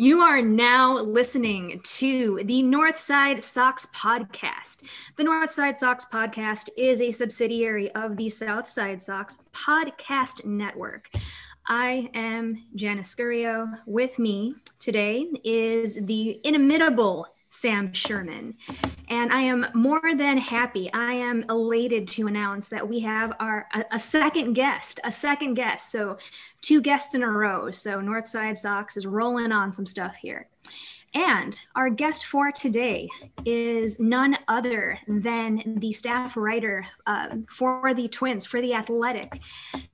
You are now listening to the Northside Sox podcast. The Northside Sox podcast is a subsidiary of the Southside Sox podcast network. I am Janice Scurio. With me today is the inimitable Sam Sherman. And I am more than happy. I am elated to announce that we have our a, a, second guest, a second guest. So two guests in a row. So Northside Sox is rolling on some stuff here. And our guest for today is none other than the staff writer uh, for the Twins, for The Athletic.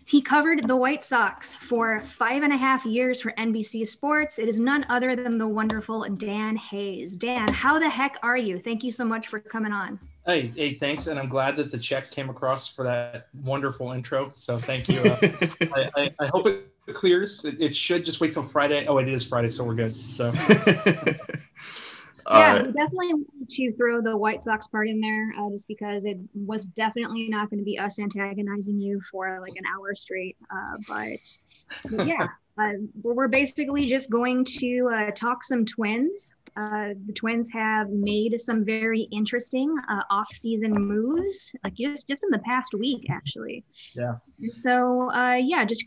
He covered the White Sox for five and a half years for NBC Sports. It is none other than the wonderful Dan Hayes. Dan, how the heck are you? Thank you so much for coming on. Hey, hey, thanks, and I'm glad that the check came across for that wonderful intro. So thank you. Uh, I, I, I, hope it clears. It, it, should just wait till Friday. Oh, it is Friday, so we're good. So. yeah, we definitely wanted to throw the White Sox part in there, uh, just because it was definitely not going to be us antagonizing you for like an hour straight. Uh, but, but, yeah, uh, we're basically just going to uh, talk some twins. Uh, the Twins have made some very interesting uh, off-season moves, like just just in the past week, actually. Yeah. so, uh, yeah, just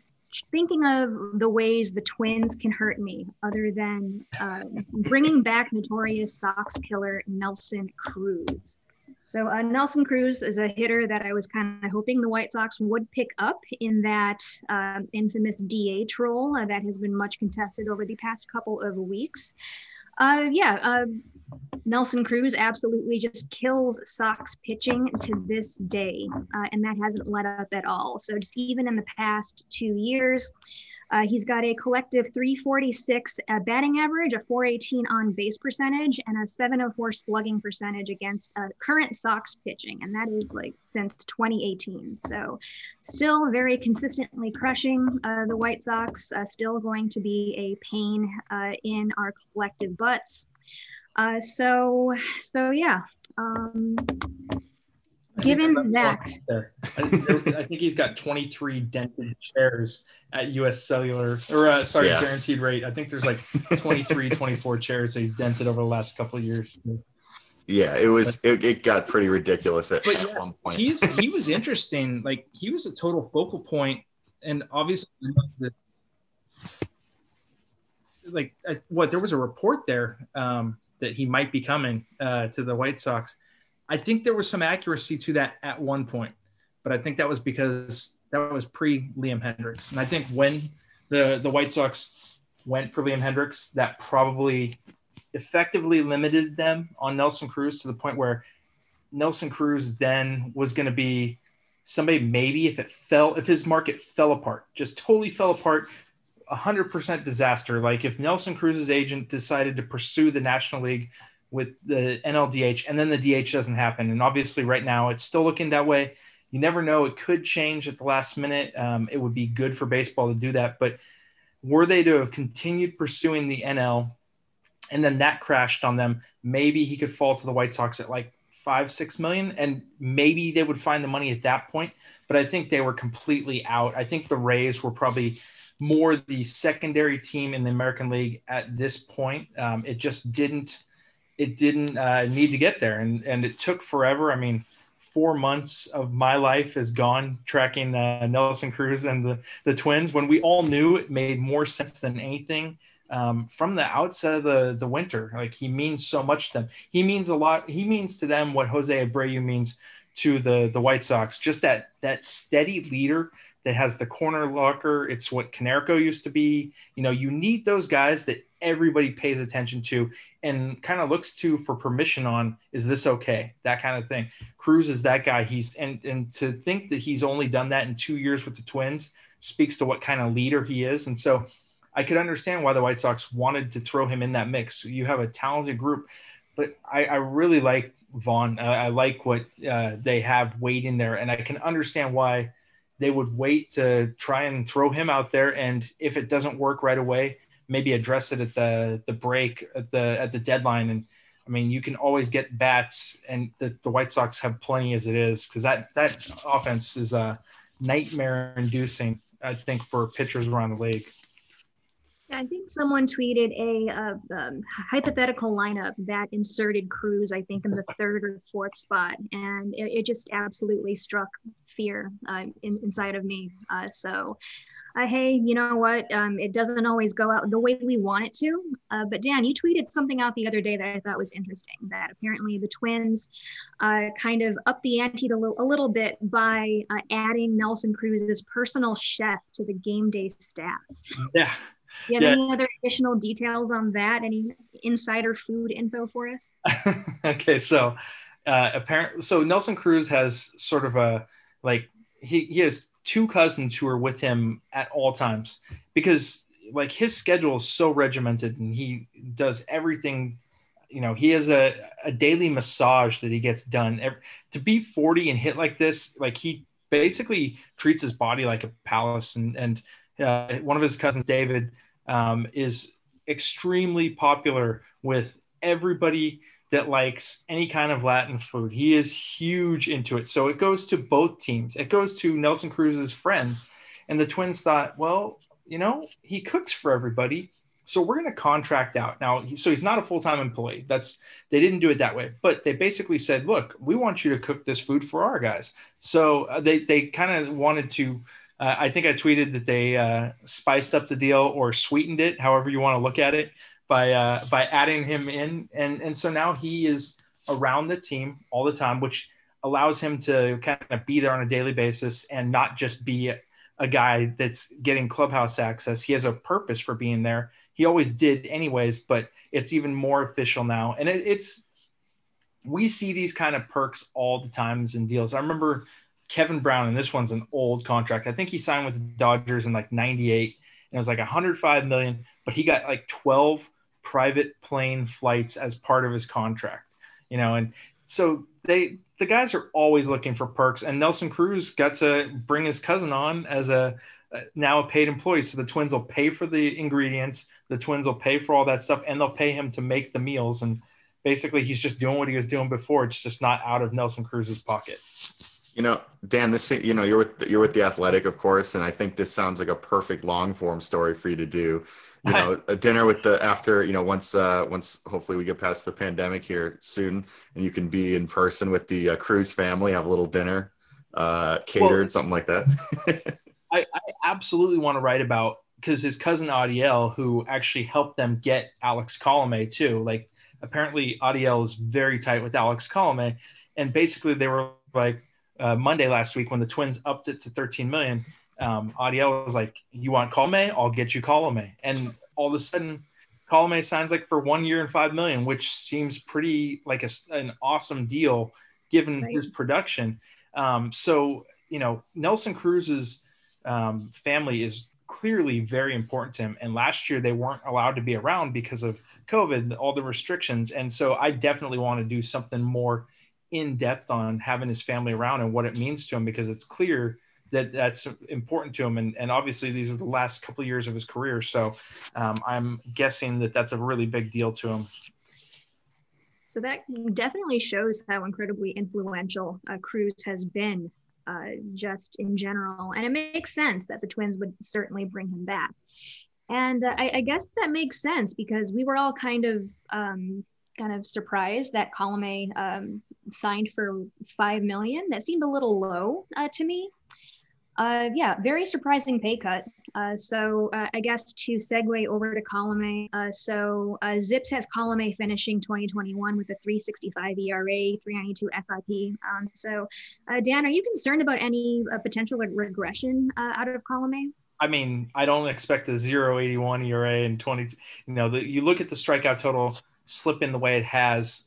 thinking of the ways the Twins can hurt me, other than uh, bringing back notorious Sox killer Nelson Cruz. So uh, Nelson Cruz is a hitter that I was kind of hoping the White Sox would pick up in that um, infamous DH role uh, that has been much contested over the past couple of weeks. Uh, yeah, uh, Nelson Cruz absolutely just kills Sox pitching to this day, uh, and that hasn't let up at all. So just even in the past two years, uh, he's got a collective 346 uh, batting average, a 418 on base percentage, and a 704 slugging percentage against uh, current Sox pitching. And that is like since 2018. So still very consistently crushing uh, the White Sox, uh, still going to be a pain uh, in our collective butts. so, so yeah. Um, given that. I think he's got 23 dented chairs at us cellular or uh, sorry yeah. guaranteed rate. I think there's like 23 24 chairs they dented over the last couple of years. Yeah it was it, it got pretty ridiculous at, at yeah, one point. he's he was interesting. Like he was a total focal point and obviously the, like what there was a report there um, that he might be coming uh, to the white sox I think there was some accuracy to that at one point, but I think that was because that was pre Liam Hendriks. And I think when the the White Sox went for Liam Hendriks, that probably effectively limited them on Nelson Cruz to the point where Nelson Cruz then was going to be somebody maybe if it fell if his market fell apart, just totally fell apart, 100% disaster. Like if Nelson Cruz's agent decided to pursue the National League with the NLDH, and then the DH doesn't happen. And obviously, right now, it's still looking that way. You never know; it could change at the last minute. Um, it would be good for baseball to do that, but were they to have continued pursuing the NL, and then that crashed on them, maybe he could fall to the White Sox at like five, six million, and maybe they would find the money at that point. But I think they were completely out. I think the Rays were probably more the secondary team in the American League at this point. Um, it just didn't it didn't uh, need to get there, and and it took forever. I mean, four months of my life is gone tracking uh, Nelson Cruz and the the Twins when we all knew it made more sense than anything. Um, from the outset of the the winter, like he means so much to them. He means a lot. He means to them what Jose Abreu means to the the White Sox. Just that that steady leader that has the corner locker. It's what Konerko used to be. You know, you need those guys that everybody pays attention to and kind of looks to for permission on is this okay? That kind of thing. Cruz is that guy. He's and and to think that he's only done that in two years with the twins speaks to what kind of leader he is. And so i could understand why the white sox wanted to throw him in that mix. You have a talented group but i, I really like vaughn. I, I like what uh, they have waiting there. And i can understand why they would wait to try and throw him out there. And if it doesn't work right away, maybe address it at the the break at the at the deadline. And I mean, you can always get bats, and the, the White Sox have plenty as it is because that that offense is a uh, nightmare inducing. I think for pitchers around the league. I think someone tweeted a uh, um, hypothetical lineup that inserted Cruz, I think, in the third or fourth spot, and it, it just absolutely struck fear uh, in, inside of me. Uh, so, uh, hey, you know what? Um, it doesn't always go out the way we want it to. Uh, but Dan, you tweeted something out the other day that I thought was interesting. That apparently the Twins uh, kind of upped the ante a little, a little bit by adding Nelson Cruz's personal chef to the game day staff. Yeah Do you have yeah. any other additional details on that? Any insider food info for us? okay, so uh, apparently, so Nelson Cruz has sort of a like he he has two cousins who are with him at all times because like his schedule is so regimented and he does everything you know he has a, a daily massage that he gets done. Every, to be 40 and hit like this like he basically treats his body like a palace. And and uh, one of his cousins david um, is extremely popular with everybody that likes any kind of Latin food. He is huge into it. So it goes to both teams. It goes to Nelson Cruz's friends. And the Twins thought, well, you know, he cooks for everybody. So we're going to contract out now. He, so he's not a full time employee. That's they didn't do it that way, but they basically said, "Look, we want you to cook this food for our guys." So uh, they they kind of wanted to uh, I think I tweeted that they uh, spiced up the deal or sweetened it, however you want to look at it, by uh, by adding him in, and and so now he is around the team all the time, which allows him to kind of be there on a daily basis and not just be a, guy that's getting clubhouse access. He has a purpose for being there. He always did, anyways, but it's even more official now, and it, it's we see these kind of perks all the times in deals. I remember Kevin Brown, and this one's an old contract. I think he signed with the Dodgers in like 98 and it was like 105 million, but he got like 12 private plane flights as part of his contract, you know, and so they the guys are always looking for perks and Nelson Cruz got to bring his cousin on as a now a paid employee so the twins will pay for the ingredients the twins will pay for all that stuff and they'll pay him to make the meals and basically he's just doing what he was doing before it's just not out of Nelson Cruz's pocket you know, Dan, this you know you're with you're with the Athletic, of course, and I think this sounds like a perfect long form story for you to do. You know, a dinner with the after you know once uh, once hopefully we get past the pandemic here soon, and you can be in person with the uh, Cruz family, have a little dinner, uh, catered, well, something like that. I, I absolutely want to write about because his cousin Adiel, who actually helped them get Alex Colome too. Like apparently Adiel is very tight with Alex Colome, and basically they were like uh, Monday last week when the Twins upped it to 13 million. Um, Adiel was like, "You want Colome? I'll get you Colome." And all of a sudden, Colome signs like for one year and five million, which seems pretty like a, an awesome deal given right. his production. Um, so you know, Nelson Cruz's um, family is clearly very important to him. And last year they weren't allowed to be around because of COVID, all the restrictions. And so I definitely want to do something more in depth on having his family around and what it means to him because it's clear that that's important to him. And, and obviously these are the last couple of years of his career. So um, i'm guessing that that's a really big deal to him. So that definitely shows how incredibly influential uh, cruz has been uh, just in general. And it makes sense that the twins would certainly bring him back. And uh, I, I, guess that makes sense because we were all kind of um, kind of surprised that Colome um, signed for five million. That seemed a little low uh, to me. Uh, yeah, very surprising pay cut. Uh, so uh, I guess to segue over to Colome, uh, so uh, ZiPS has Colome finishing 2021 with a 365 ERA, 392 FIP. Um, so Dan, are you concerned about any potential regression out of Colome? I mean, I don't expect a 081 ERA in 20. You know, the, you look at the strikeout total slip in the way it has,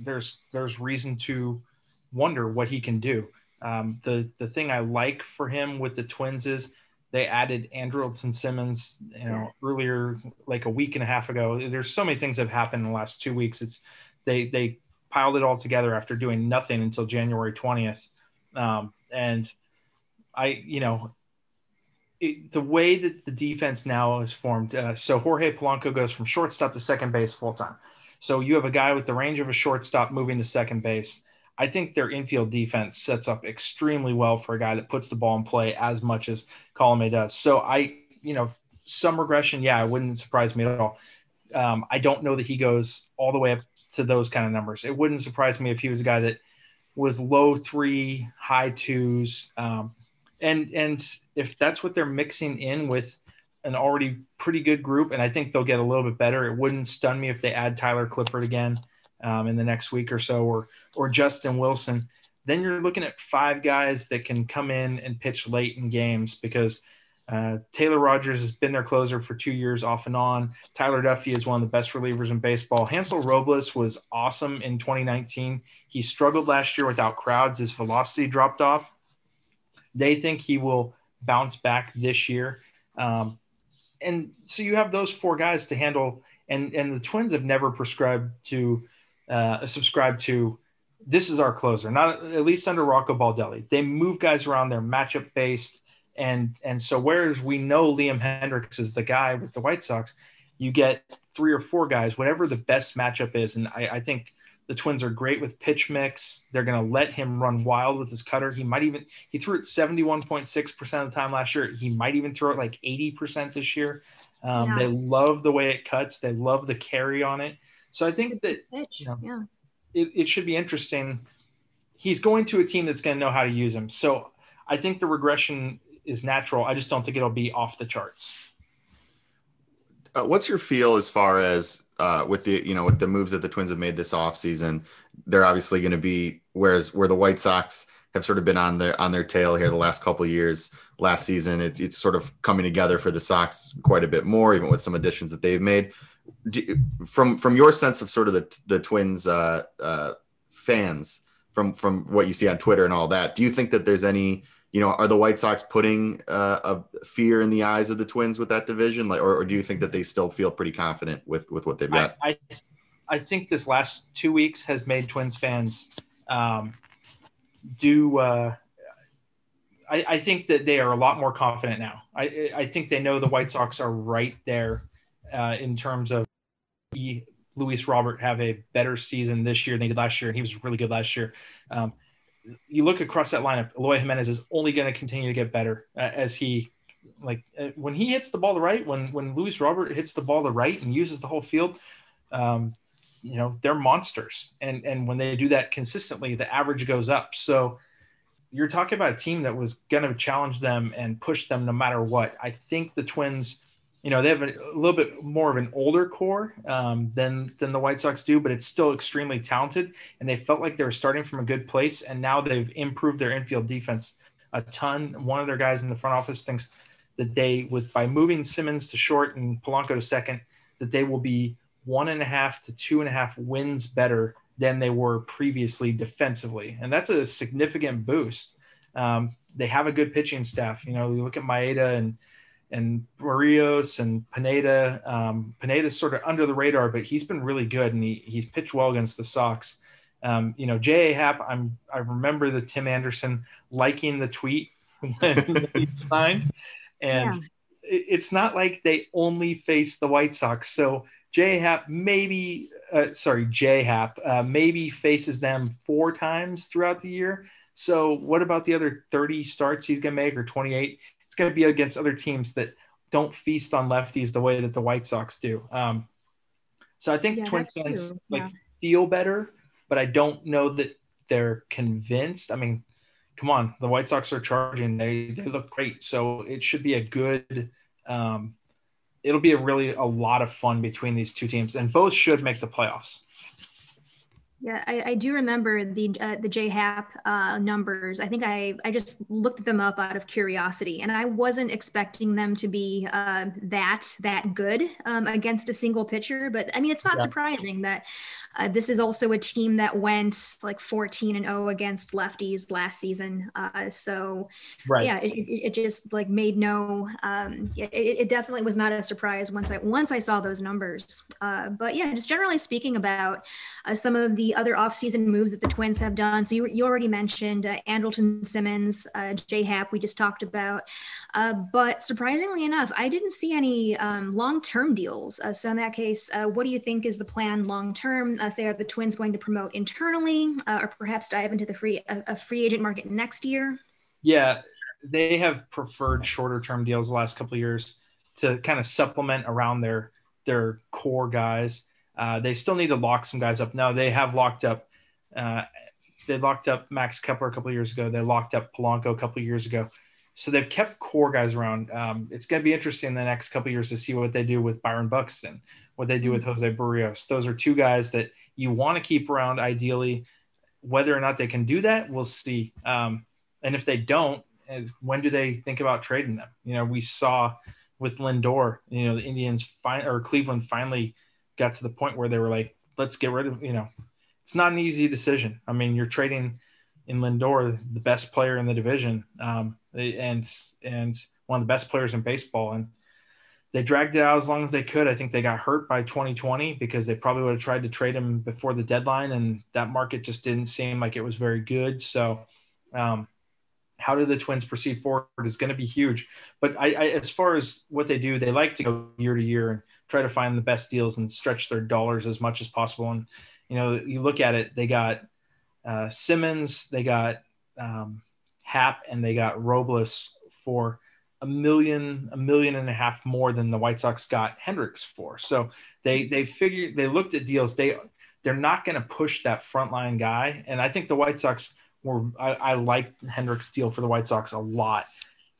there's there's reason to wonder what he can do. Um, the the thing I like for him with the Twins is they added Andrelton Simmons, you know, earlier like a week and a half ago. There's so many things that have happened in the last two weeks. It's they they piled it all together after doing nothing until January 20th, um, and I you know it, the way that the defense now is formed. Uh, so Jorge Polanco goes from shortstop to second base full time. So you have a guy with the range of a shortstop moving to second base. I think their infield defense sets up extremely well for a guy that puts the ball in play as much as Colome does. So I, you know, some regression. Yeah, it wouldn't surprise me at all. Um, I don't know that he goes all the way up to those kind of numbers. It wouldn't surprise me if he was a guy that was low three, high twos. Um, and and if that's what they're mixing in with an already pretty good group, and I think they'll get a little bit better. It wouldn't stun me if they add Tyler Clippard again um, in the next week or so, or or Justin Wilson. Then you're looking at five guys that can come in and pitch late in games because uh, Taylor Rogers has been their closer for two years off and on. Tyler Duffey is one of the best relievers in baseball. Hansel Robles was awesome in 2019. He struggled last year without crowds. His velocity dropped off. They think he will bounce back this year. Um, and so you have those four guys to handle. And, and the Twins have never prescribed to uh, subscribe to this is our closer, not at least under Rocco Baldelli. They move guys around, they're matchup based and and so whereas we know Liam Hendriks is the guy with the White Sox, you get three or four guys, whatever the best matchup is. And I, I think the Twins are great with pitch mix. They're going to let him run wild with his cutter. He might even he threw it 71.6% of the time last year. He might even throw it like 80% this year. Um, yeah. They love the way it cuts. They love the carry on it. So I think that you know, yeah. it, it should be interesting. He's going to a team that's going to know how to use him. So I think the regression is natural. I just don't think it'll be off the charts. Uh, what's your feel as far as uh, with the you know with the moves that the Twins have made this offseason? They're obviously going to be whereas where the White Sox have sort of been on their on their tail here the last couple of years. Last season, it's it's sort of coming together for the Sox quite a bit more, even with some additions that they've made. Do, from from your sense of sort of the the Twins uh, uh, fans, from from what you see on Twitter and all that, do you think that there's any you know, are the White Sox putting uh, a fear in the eyes of the Twins with that division, like, or, or, do you think that they still feel pretty confident with with what they've got? I, I, I think this last two weeks has made Twins fans um, do. Uh, I, I think that they are a lot more confident now. I I think they know the White Sox are right there uh, in terms of Luis Robert have a better season this year than he did last year, and he was really good last year. Um, you look across that lineup, Eloy Jimenez is only going to continue to get better uh, as he like uh, when he hits the ball the right, when when Luis Robert hits the ball the right and uses the whole field, um, you know they're monsters. And and when they do that consistently, the average goes up. So you're talking about a team that was going to challenge them and push them no matter what. I think the Twins you know they have a, a, little bit more of an older core um, than than the White Sox do, but it's still extremely talented. And they felt like they were starting from a good place, and now they've improved their infield defense a ton. One of their guys in the front office thinks that they, with by moving Simmons to short and Polanco to second, that they will be one and a half to two and a half wins better than they were previously defensively, and that's a significant boost. Um, they have a good pitching staff. You know, you look at Maeda and and Berrios and Pineda. Um, Pineda's sort of under the radar, but he's been really good and he, he's pitched well against the Sox. Um, you know, J.A. Happ, I'm, I remember the Tim Anderson liking the tweet when he signed. And yeah. it, it's not like they only face the White Sox. So J. Happ maybe, uh, sorry, J. Happ uh, maybe faces them four times throughout the year. So what about the other 30 starts he's going to make or 28? Going to be against other teams that don't feast on lefties the way that the White Sox do. Um, so I think yeah, Twins fans like yeah. feel better, but I don't know that they're convinced. I mean, come on, the White Sox are charging; they they look great, so it should be a good. Um, it'll be a really a lot of fun between these two teams, and both should make the playoffs. Yeah, I, I, do remember the uh, the J. Happ uh, numbers. I think I I just looked them up out of curiosity, and I wasn't expecting them to be uh, that that good um, against a single pitcher. But I mean, it's not yeah. surprising that uh, this is also a team that went like 14 and 0 against lefties last season. Uh, so right. yeah, it, it, just like made no. Um, it, it, definitely was not a surprise once I once I saw those numbers. Uh, but yeah, just generally speaking about uh, some of the other offseason moves that the Twins have done. So you, you already mentioned uh, Andrelton Simmons, uh, J Happ. We just talked about. but surprisingly enough, I didn't see any um, long term deals. so in that case, what do you think is the plan long term? Uh, say are the Twins going to promote internally, uh, or perhaps dive into the free a, free agent market next year? Yeah, they have preferred shorter term deals the last couple years. to kind of supplement around their their core guys. Uh, they still need to lock some guys up. Now they have locked up. Uh, they locked up Max Kepler a couple years ago. They locked up Polanco a couple years ago. So they've kept core guys around. Um, it's going to be interesting in the next couple years to see what they do with Byron Buxton, what they do with Jose Berrios. Those are two guys that you want to keep around ideally. Whether or not they can do that, we'll see. Um, and if they don't, when do they think about trading them? You know, we saw with Lindor, you know, the Indians fin- or Cleveland finally got to the point where they were like, let's get rid of, you know, it's not an easy decision. I mean, you're trading in Lindor, the best player in the division, um, and and one of the best players in baseball. And they dragged it out as long as they could. I think they got hurt by 2020 because they probably would have tried to trade him before the deadline, and that market just didn't seem like it was very good. So, um, how do the Twins proceed forward is going to be huge. But I, I, as far as what they do, they like to go year to year and try to find the best deals and stretch their dollars as much as possible. And you know, you look at it, they got uh, Simmons, they got um, Happ, and they got Robles for a million, a million and a half more than the White Sox got Hendriks for. So they they figured they looked at deals. They they're not going to push that frontline guy, and I think the White Sox were. I, I like Hendriks deal for the White Sox a lot.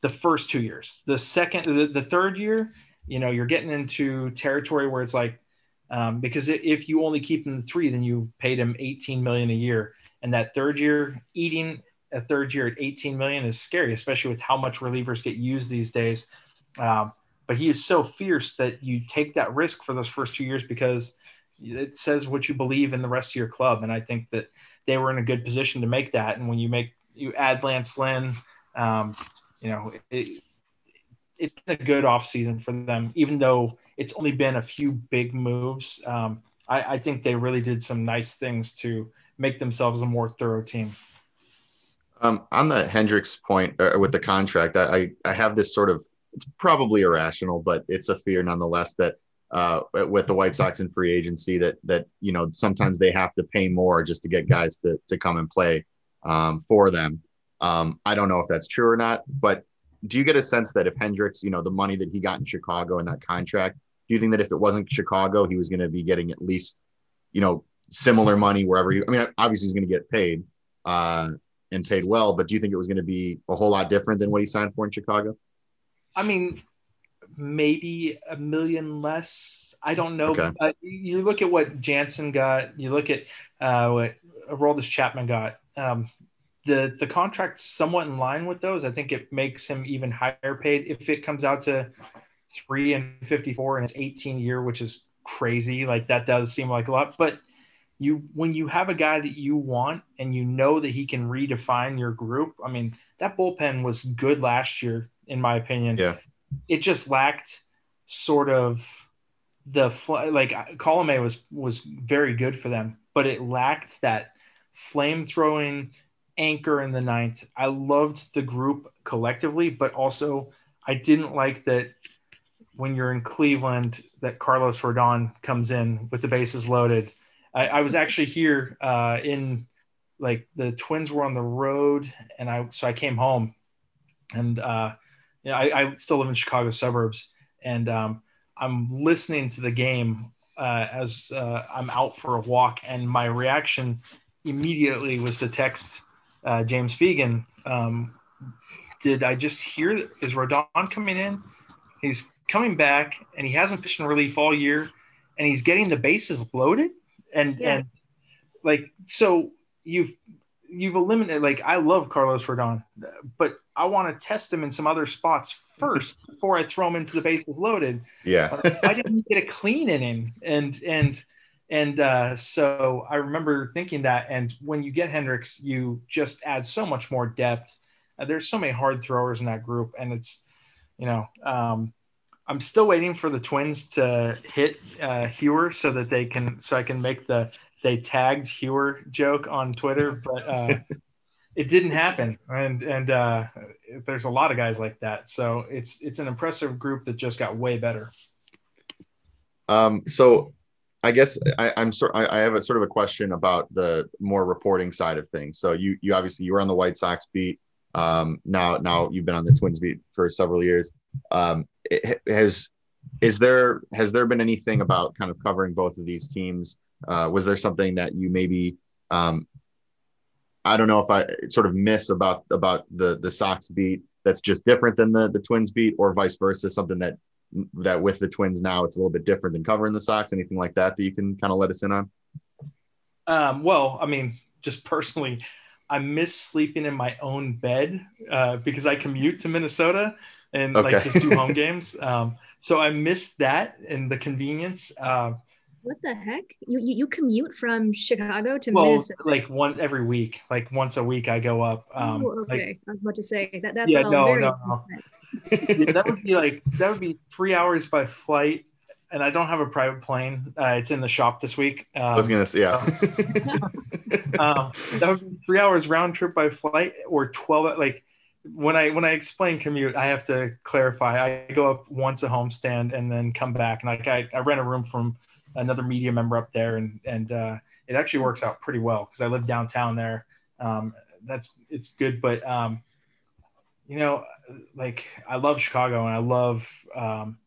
The first two years, the second, the, the third year, you know, you're getting into territory where it's like um, because if you only keep him three, then you paid him 18 million a year. And that third year eating a third year at 18 million is scary, especially with how much relievers get used these days. Um, but he is so fierce that you take that risk for those first two years because it says what you believe in the rest of your club. And I think that they were in a good position to make that. And when you make, you add Lance Lynn, um, you know, it, it's been a good off season for them, even though it's only been a few big moves. Um, I, I, think they really did some nice things to make themselves a more thorough team. Um, on the Hendriks point uh, with the contract, I, I have this sort of it's probably irrational, but it's a fear nonetheless that uh, with the White Sox in free agency that that you know sometimes they have to pay more just to get guys to to come and play um, for them. Um, I don't know if that's true or not, but do you get a sense that if Hendriks, you know, the money that he got in Chicago in that contract, do you think that if it wasn't Chicago, he was going to be getting at least, you know, similar money wherever he? I mean, obviously he's going to get paid uh, and paid well, but do you think it was going to be a whole lot different than what he signed for in Chicago? I mean, maybe a million less. I don't know. Okay. Uh, you look at what Jansen got. You look at uh, what Aroldis Chapman got. Um, the the contract's somewhat in line with those. I think it makes him even higher paid if it comes out to three and 54 and it's 18 year, which is crazy. Like that does seem like a lot, but you, when you have a guy that you want and you know that he can redefine your group, I mean, that bullpen was good last year, in my opinion. Yeah. It just lacked sort of the like Colome was was very good for them, but it lacked that flame throwing anchor in the ninth. I loved the group collectively, but also I didn't like that when you're in Cleveland that Carlos Rodon comes in with the bases loaded. I, I was actually here uh, in like the Twins were on the road, and I so I came home, and uh, you know, I, I still live in Chicago suburbs, and um, I'm listening to the game uh, as uh, I'm out for a walk, and my reaction immediately was to text uh, James Fegan. Um, did I just hear is Rodon coming in? He's coming back and he hasn't pitched in relief all year and he's getting the bases loaded and yeah. and like so you've you've eliminated like I love Carlos Rodon, but I want to test him in some other spots first before I throw him into the bases loaded. Yeah. I didn't get a clean inning and and and uh, so I remember thinking that. And when you get Hendriks, you just add so much more depth. Uh, there's so many hard throwers in that group, and it's, you know, um, I'm still waiting for the Twins to hit uh, Heuer so that they can, so I can make the they tagged Heuer joke on Twitter, but uh, it didn't happen. And and uh, there's a lot of guys like that, so it's it's an impressive group that just got way better. Um, so I guess I, am sort. I, I have a sort of a question about the more reporting side of things. So you you obviously you were on the White Sox beat. Um, now now you've been on the Twins beat for several years. Um, has is there has there been anything about kind of covering both of these teams? Uh, was there something that you maybe um, I don't know if I sort of miss about about the the Sox beat that's just different than the the Twins beat, or vice versa, something that that with the Twins now it's a little bit different than covering the Sox. Anything like that that you can kind of let us in on? Um, well, I mean, just personally, I miss sleeping in my own bed uh, because I commute to Minnesota and okay. like just do home games. Um, so I missed that and the convenience. Uh, what the heck? You, you, you commute from Chicago to well, Minnesota? like one every week, like once a week I go up. Um, oh, okay. Like, I was about to say that. That's yeah, no, no, no. yeah, that would be like that would be three hours by flight, and I don't have a private plane. Uh, it's in the shop this week. Um, I was gonna say, yeah. um, that would be three hours round trip by flight, or twelve. Like when I when I explain commute, I have to clarify. I go up once a homestand and then come back, and like I, I rent a room from another media member up there, and and uh, it actually works out pretty well because I live downtown there. Um, that's it's good, but um, you know, like I love Chicago and I love um,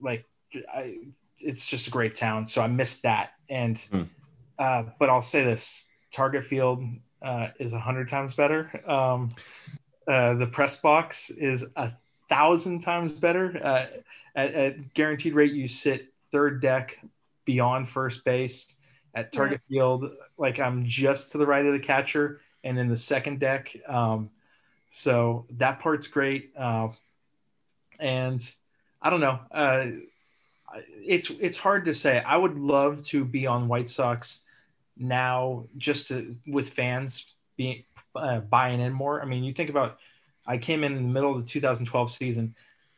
like I, it's just a great town, so I missed that. And mm. uh, but I'll say this: Target Field uh, is a hundred times better. Um, uh, the press box is a thousand times better. Uh, at, at, guaranteed rate, you sit third deck beyond first base at target yeah. field. Like I'm just to the right of the catcher, and in the second deck. Um, so that part's great. Uh, and I don't know. Uh, it's it's hard to say. I would love to be on White Sox now, just to, with fans being uh, buying in more. I mean, you think about. I came in, in the middle of the 2012 season,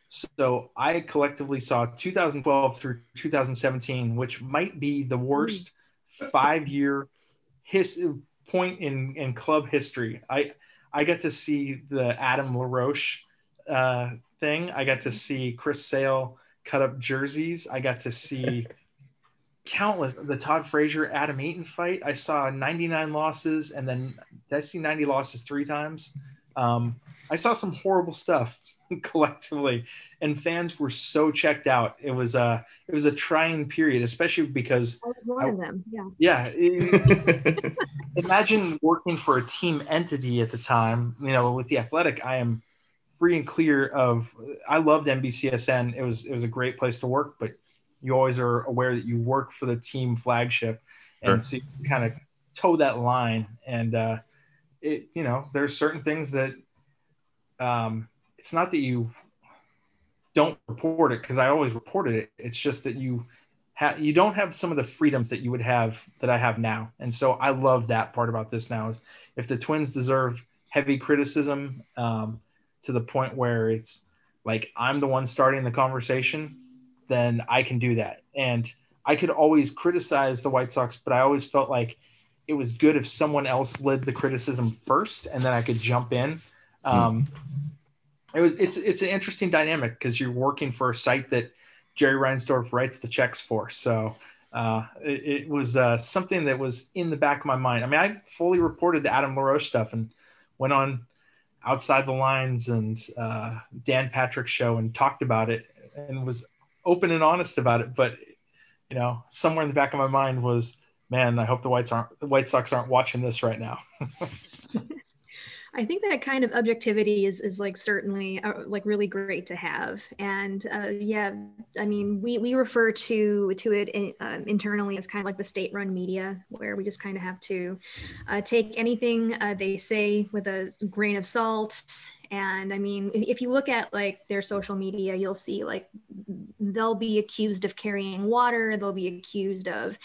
so I collectively saw 2012 through 2017, which might be the worst five-year his point in in club history. I I got to see the Adam LaRoche uh, thing. I got to see Chris Sale cut up jerseys. I got to see countless the Todd Frazier Adam Eaton fight. I saw 99 losses and then did I see 90 losses three times. Um, I saw some horrible stuff collectively and fans were so checked out. It was a it was a trying period, especially because I was one I, of them. Yeah. Yeah. imagine working for a team entity at the time. You know, with the Athletic, I am free and clear of. I loved NBCSN. It was it was a great place to work, but you always are aware that you work for the team flagship, and sure. so you kind of toe that line. And uh, it you know there's certain things that um, it's not that you don't report it because I always reported it. It's just that you have you don't have some of the freedoms that you would have that I have now. And so I love that part about this now is if the twins deserve heavy criticism um, to the point where it's like I'm the one starting the conversation, then I can do that. And I could always criticize the White Sox, but I always felt like it was good if someone else led the criticism first and then I could jump in. Hmm. Um, it was it's it's an interesting dynamic because you're working for a site that Jerry Reinsdorf writes the checks for. So uh, it, it, was uh, something that was in the back of my mind. I mean, I fully reported the Adam LaRoche stuff and went on outside the lines and uh, Dan Patrick show and talked about it and was open and honest about it. But you know, somewhere in the back of my mind was, man, I hope the Whites aren't the White Sox aren't watching this right now. I think that kind of objectivity is is like certainly uh, like really great to have, and uh, yeah, I mean we we refer to to it in, uh, internally as kind of like the state-run media, where we just kind of have to uh, take anything uh, they say with a grain of salt. And I mean, if you look at like their social media, you'll see like they'll be accused of carrying water, they'll be accused of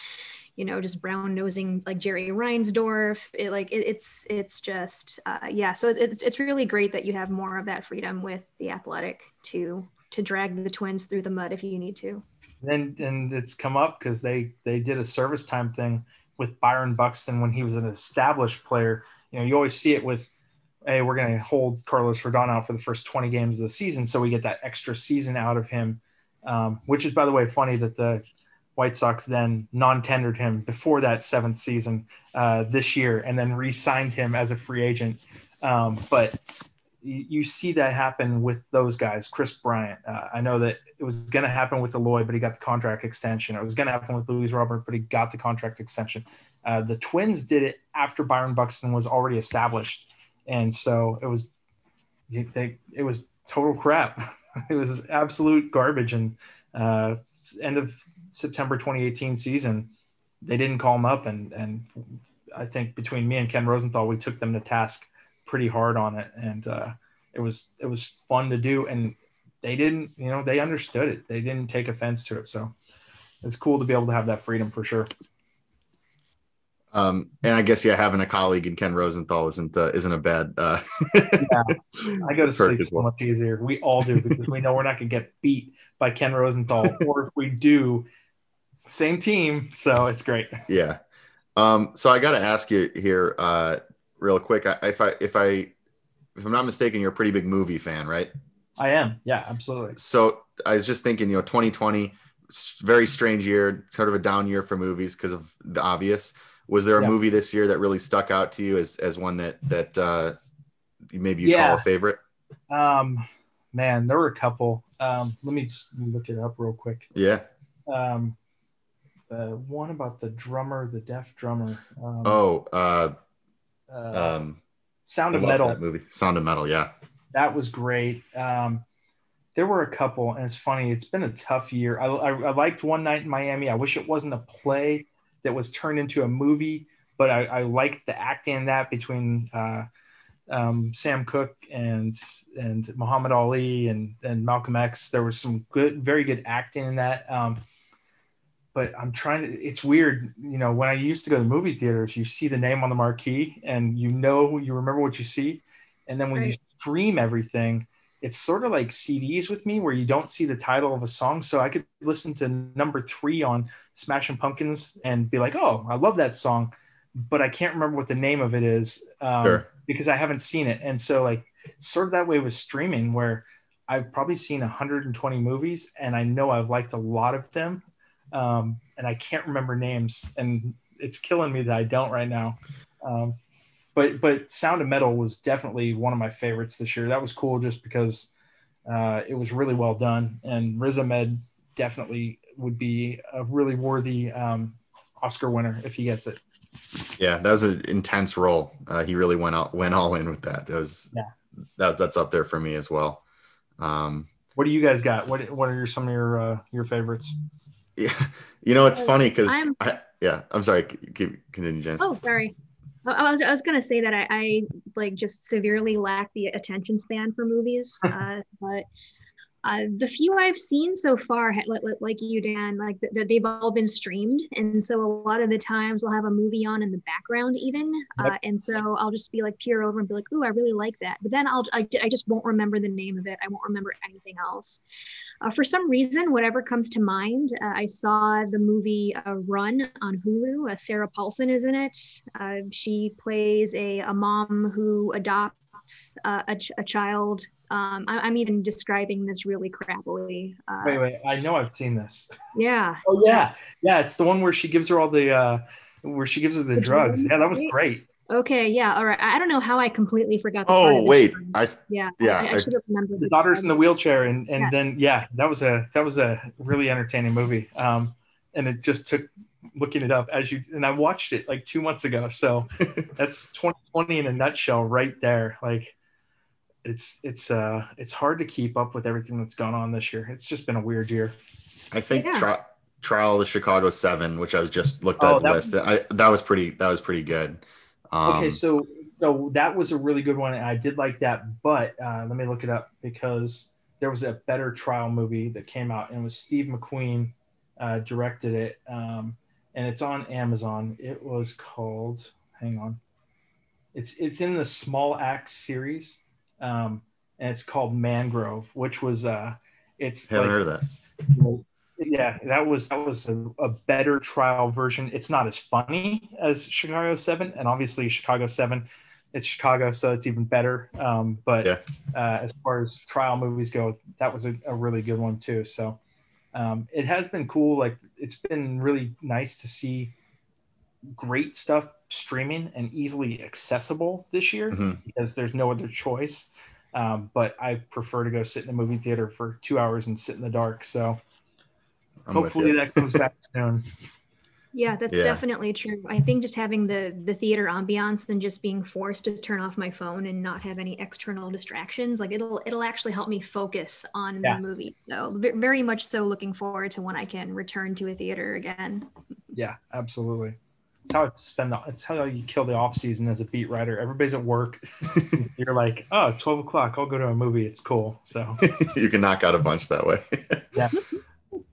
you know just brown nosing like jerry reinsdorf. It like it, it's it's just uh, yeah. So it's, it's really great that you have more of that freedom with the athletic to to drag the twins through the mud if you need to. And and it's come up because they they did a service time thing with byron buxton when he was an established player. You know you always see it with hey we're going to hold carlos rodon out for the first 20 games of the season so we get that extra season out of him um, which is by the way funny that the White Sox then non-tendered him before that seventh season uh, this year, and then re-signed him as a free agent. Um, but you, see that happen with those guys. Kris Bryant. Uh, I know that it was going to happen with Eloy, but he got the contract extension. It was going to happen with Luis Robert, but he got the contract extension. Uh, the Twins did it after Byron Buxton was already established, and so it was they, it was total crap. it was absolute garbage. And uh, end of September 2018 season, they didn't call him up, and and I think between me and Ken Rosenthal, we took them to task pretty hard on it, and uh, it was it was fun to do, and they didn't, you know, they understood it. They didn't take offense to it, so it's cool to be able to have that freedom for sure. Um, and I guess yeah, having a colleague in Ken Rosenthal isn't uh, isn't a bad. Uh, yeah, I go to sleep well. much easier. We all do because we know we're not gonna get beat by Ken Rosenthal, or if we do, same team. So it's great. Yeah. Um, so I got to ask you here, uh, real quick. If I if I if I'm not mistaken, you're a pretty big movie fan, right? I am. Yeah, absolutely. So I was just thinking, you know, 2020, very strange year, sort of a down year for movies because of the obvious. Was there a yeah. movie this year that really stuck out to you as as one that that uh, maybe you yeah. call a favorite? Um, man, there were a couple. Um, let me just look it up real quick. Yeah. Um, the one about the drummer, the deaf drummer. Um, oh, uh, uh, um, Sound of Metal. movie, Sound of Metal. Yeah. That was great. Um, there were a couple, and it's funny. It's been a tough year. I, I, I liked One Night in Miami. I wish it wasn't a play that was turned into a movie, but I, I liked the acting in that between uh, um, Sam Cooke and and Muhammad Ali and and Malcolm X. There was some good, very good acting in that. Um, but I'm trying to. It's weird, you know. When I used to go to movie theaters, you see the name on the marquee, and you know you remember what you see, and then when right. you stream everything, it's sort of like CDs with me where you don't see the title of a song. So I could listen to number three on Smashing Pumpkins and be like, oh, I love that song, but I can't remember what the name of it is um, sure. because I haven't seen it. And so, like, sort of that way with streaming where I've probably seen 120 movies and I know I've liked a lot of them. Um, and I can't remember names. And it's killing me that I don't right now. Um, but but Sound of Metal was definitely one of my favorites this year. That was cool just because uh, it was really well done, and Riz Ahmed definitely would be a really worthy um, Oscar winner if he gets it. Yeah, that was an intense role. Uh, he really went out went all in with that. That was yeah. That, that's up there for me as well. Um, what do you guys got? What what are your, some of your uh, your favorites? Yeah, you know it's funny because I yeah I'm sorry. Keep continue, Jen. Oh, sorry. I was, I was gonna say that I, I like just severely lack the attention span for movies, uh, but uh, the few I've seen so far, like, like you, Dan, like they've all been streamed, and so a lot of the times we'll have a movie on in the background, even, uh, and so I'll just be like peer over and be like, "Ooh, I really like that," but then I'll I, I just won't remember the name of it. I won't remember anything else. Uh, for some reason, whatever comes to mind, uh, I saw the movie uh, Run on Hulu. Uh, Sarah Paulson is in it. Uh, she plays a, a mom who adopts uh, a, ch- a, child. Um, I, am even describing this really crappily. wait, wait. I know I've seen this. Yeah. oh yeah, yeah. It's the one where she gives her all the where she gives her the, the drugs. drugs. Yeah, that was great. Okay, yeah, all right. I don't know how I completely forgot. The oh wait, I yeah yeah. I, I should have remembered. The daughter's in the wheelchair, and and yeah. then yeah, that was a that was a really entertaining movie. Um, and it just took looking it up as you and I watched it like two months ago. So that's 2020 in a nutshell, right there. Like it's it's uh it's hard to keep up with everything that's gone on this year. It's just been a weird year. I think yeah. tri- Trial of the Chicago Seven, which I was just looked at oh, the list. Was, I, that was pretty that was pretty good. Um, okay, so so that was a really good one, and I did like that. But uh, let me look it up because there was a better trial movie that came out, and it was Steve McQueen uh, directed it, um, and it's on Amazon. It was called. Hang on. It's it's in the Small Axe series, um, and it's called Mangrove, which was uh, it's haven't like, heard of that yeah, that was that was a, a, better trial version. It's not as funny as Chicago Seven, and obviously Chicago Seven, it's Chicago, so it's even better. Um, but yeah. uh, as far as trial movies go, that was a, a really good one too. So um, it has been cool. Like it's been really nice to see great stuff streaming and easily accessible this year mm-hmm. because there's no other choice. Um, but I prefer to go sit in the movie theater for two hours and sit in the dark. So I'm hopefully that comes back soon. Yeah, that's Yeah. definitely true. I think just having the the theater ambiance and just being forced to turn off my phone and not have any external distractions, like it'll it'll actually help me focus on Yeah. the movie. So very much so looking forward to when I can return to a theater again. Yeah, absolutely. It's how I spend the, it's how you kill the off season as a beat writer. Everybody's at work. You're like, oh, 12 o'clock. I'll go to a movie. It's cool. So you can knock out a bunch that way. Yeah.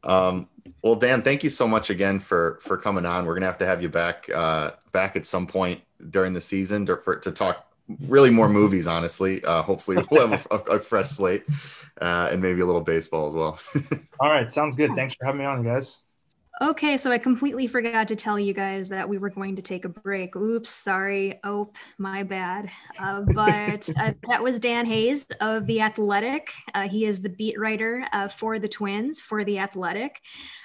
Um, well, Dan, thank you so much again for for coming on. We're gonna have to have you back uh, back at some point during the season to for to talk really more movies. Honestly, uh, hopefully we'll have a, a fresh slate uh, and maybe a little baseball as well. all right, sounds good. Thanks for having me on, guys. Okay, so I completely forgot to tell you guys that we were going to take a break. Oops, sorry. Oh, my bad. Uh, but uh, that was Dan Hayes of The Athletic. Uh, he is the beat writer uh, for the Twins for The Athletic.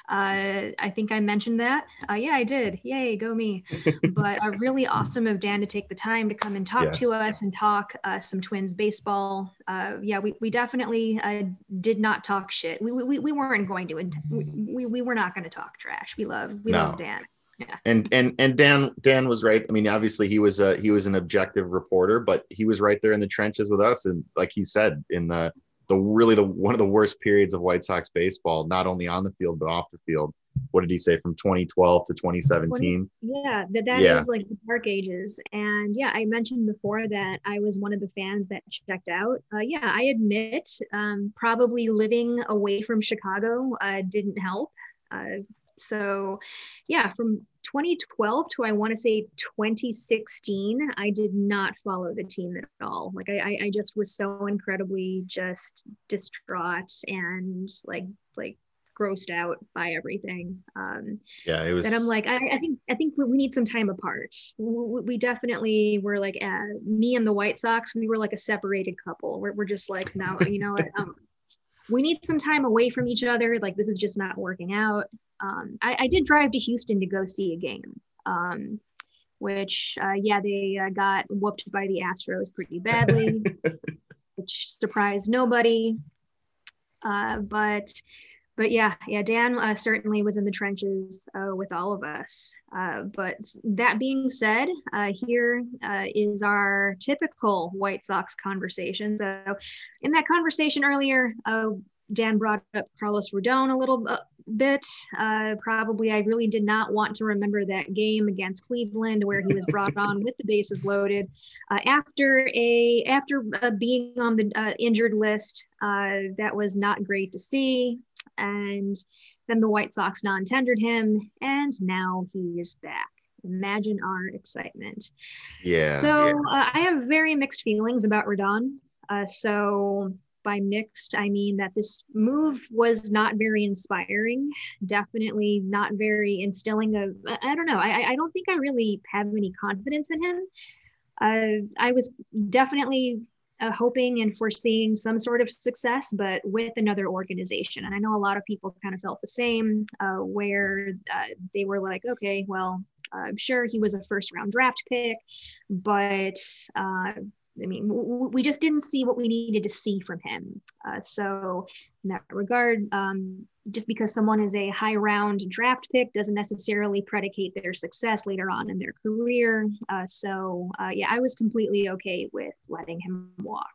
Uh, I think I mentioned that. Uh, yeah, I did. Yay, go me. but uh, really awesome of Dan to take the time to come and talk to us and talk uh, some Twins baseball. Uh, yeah, we, we definitely uh, did not talk shit. We, we, we weren't going to. we, we were not going to talk trash. We love we No. love Dan. Yeah. And and and Dan Dan was right. I mean, obviously he was a he was an objective reporter, but he was right there in the trenches with us, and like he said, in the the really the one of the worst periods of White Sox baseball, not only on the field but off the field. What did he say from 2012 to 2017? Yeah, that that is Yeah. like the dark ages. And yeah, I mentioned before that I was one of the fans that checked out. Uh, yeah, I admit, um, probably living away from Chicago uh, didn't help. Uh, so yeah, from 2012 to I want to say 2016, I did not follow the team at all. Like I, I, just was so incredibly just distraught and like like grossed out by everything. Um, Yeah, it was. and I'm like, I, I think I think we, we need some time apart. We, we definitely were like, uh, me and the White Sox, we were like a separated couple. We're, we're just like, no, you know? Um, we need some time away from each other. Like this is just not working out. Um, I, I did drive to Houston to go see a game, um, which uh, yeah, they uh, got whooped by the Astros pretty badly, which surprised nobody. Uh, but but yeah, yeah, Dan uh, certainly was in the trenches uh, with all of us. Uh, but that being said, uh, here uh, is our typical White Sox conversation. So, in that conversation earlier, uh, Dan brought up Carlos Rodon a little bit. Probably, I really did not want to remember that game against Cleveland where he was brought on with the bases loaded after a after being on the injured list. That was not great to see and then the White Sox non tendered him, and now he is back. Imagine our excitement. yeah. so uh, I have very mixed feelings about Rodon. Uh, so by mixed, I mean that this move was not very inspiring. Definitely not very instilling of. I don't know. I, I- I don't think I really have any confidence in him. Uh, I was definitely uh, hoping and foreseeing some sort of success, but with another organization. And I know a lot of people kind of felt the same, uh, where uh, they were like, okay, well, I'm sure he was a first round draft pick, but uh, I mean, w- we just didn't see what we needed to see from him. Uh, so, in that regard, um, just because someone is a high round draft pick doesn't necessarily predicate their success later on in their career. Uh, so, uh, yeah, I was completely okay with letting him walk.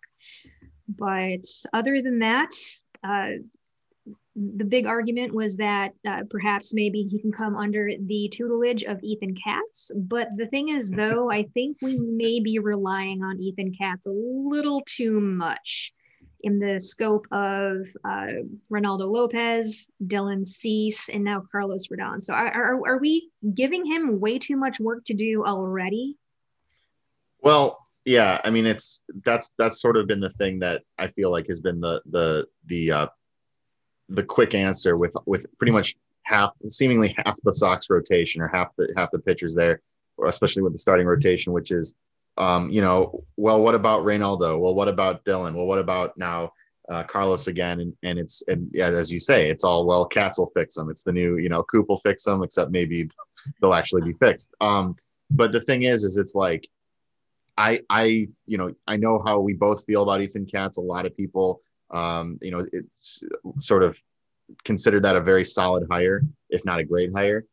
But other than that, uh, the big argument was that uh, perhaps maybe he can come under the tutelage of Ethan Katz. But the thing is, though, I think we may be relying on Ethan Katz a little too much in the scope of uh, Reynaldo Lopez, Dylan Cease, and now Carlos Rodon. So are, are, are we giving him way too much work to do already? Well, yeah, I mean it's that's that's sort of been the thing that I feel like has been the the the uh the quick answer with with pretty much half seemingly half the Sox rotation or half the half the pitchers there, especially with the starting rotation, which is um, you know, well, what about Reynaldo? Well, what about Dylan? Well, what about now uh, Carlos again? And and it's and yeah, as you say, it's all well, Katz will fix them. It's the new, you know, Coop will fix them, except maybe they'll actually be fixed. Um, but the thing is, is it's like I, I, you know, I know how we both feel about Ethan Katz. A lot of people, um, you know, it's sort of considered that a very solid hire, if not a great hire.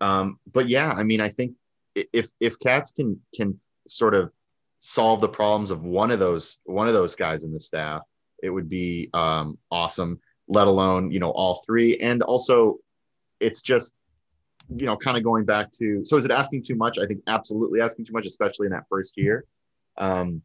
Um, but yeah, I mean, I think if if Katz can can sort of solve the problems of one of those one of those guys in the staff, it would be um, awesome. Let alone you know all three, and also it's just you know kind of going back to so is it asking too much? I think absolutely asking too much, especially in that first year. Um,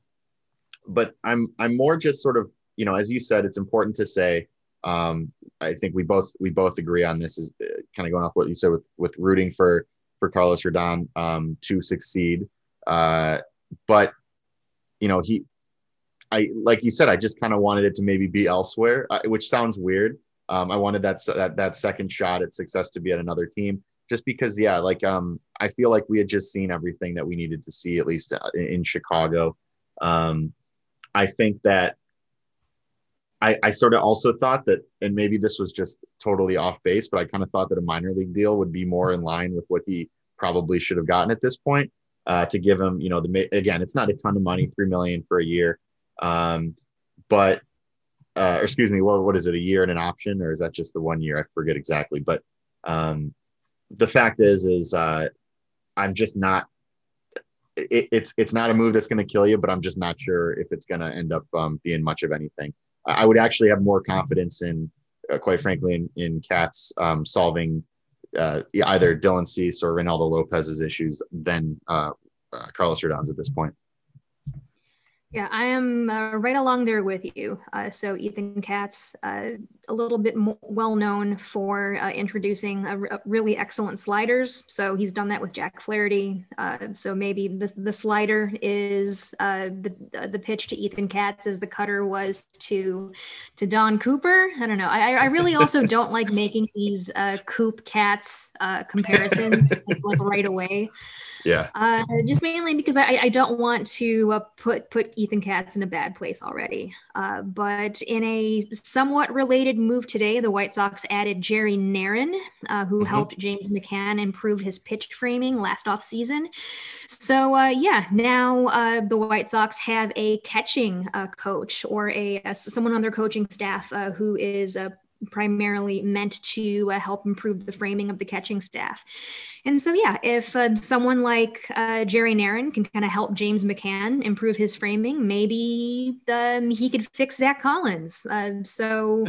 but I'm I'm more just sort of you know as you said, it's important to say. Um, I think we both we both agree on this is uh, kind of going off what you said with with rooting for for Carlos Rodon um, to succeed. Uh, but you know, he, I like you said, I just kind of wanted it to maybe be elsewhere, uh, which sounds weird. Um, I wanted that, that that second shot at success to be at another team, just because, yeah, like um, I feel like we had just seen everything that we needed to see, at least uh, in, in Chicago. Um, I think that I, I sort of also thought that, and maybe this was just totally off base, but I kind of thought that a minor league deal would be more in line with what he probably should have gotten at this point. Uh, to give him, you know, the again, it's not a ton of money, three million for a year, um, but uh, excuse me, what what is it, a year and an option, or is that just the one year? I forget exactly, but um, the fact is, is uh, I'm just not. It, it's it's not a move that's going to kill you, but I'm just not sure if it's going to end up um, being much of anything. I would actually have more confidence in, uh, quite frankly, in, in Katz um, solving uh, either Dylan Cease or Reynaldo Lopez's issues than uh, uh, Carlos Rodon's at this point. Yeah, I am uh, right along there with you. Uh, so Ethan Katz, uh, a little bit more well known for uh, introducing a, a really excellent sliders. So he's done that with Jack Flaherty. Uh, so maybe the, the slider is uh, the the pitch to Ethan Katz as the cutter was to to Don Cooper. I don't know. I, I really also don't like making these Coop Katz comparisons like right away. Yeah. Uh, just mainly because I, I don't want to uh, put put Ethan Katz in a bad place already. Uh, but in a somewhat related move today, the White Sox added Jerry Narron, uh, who mm-hmm. helped James McCann improve his pitch framing last off season. So uh, yeah, now uh, the White Sox have a catching coach or a, a, someone on their coaching staff who is a primarily meant to uh, help improve the framing of the catching staff. And so, yeah, if uh, someone like uh, Jerry Narron can kind of help James McCann improve his framing, maybe um, he could fix Zach Collins. Uh, so,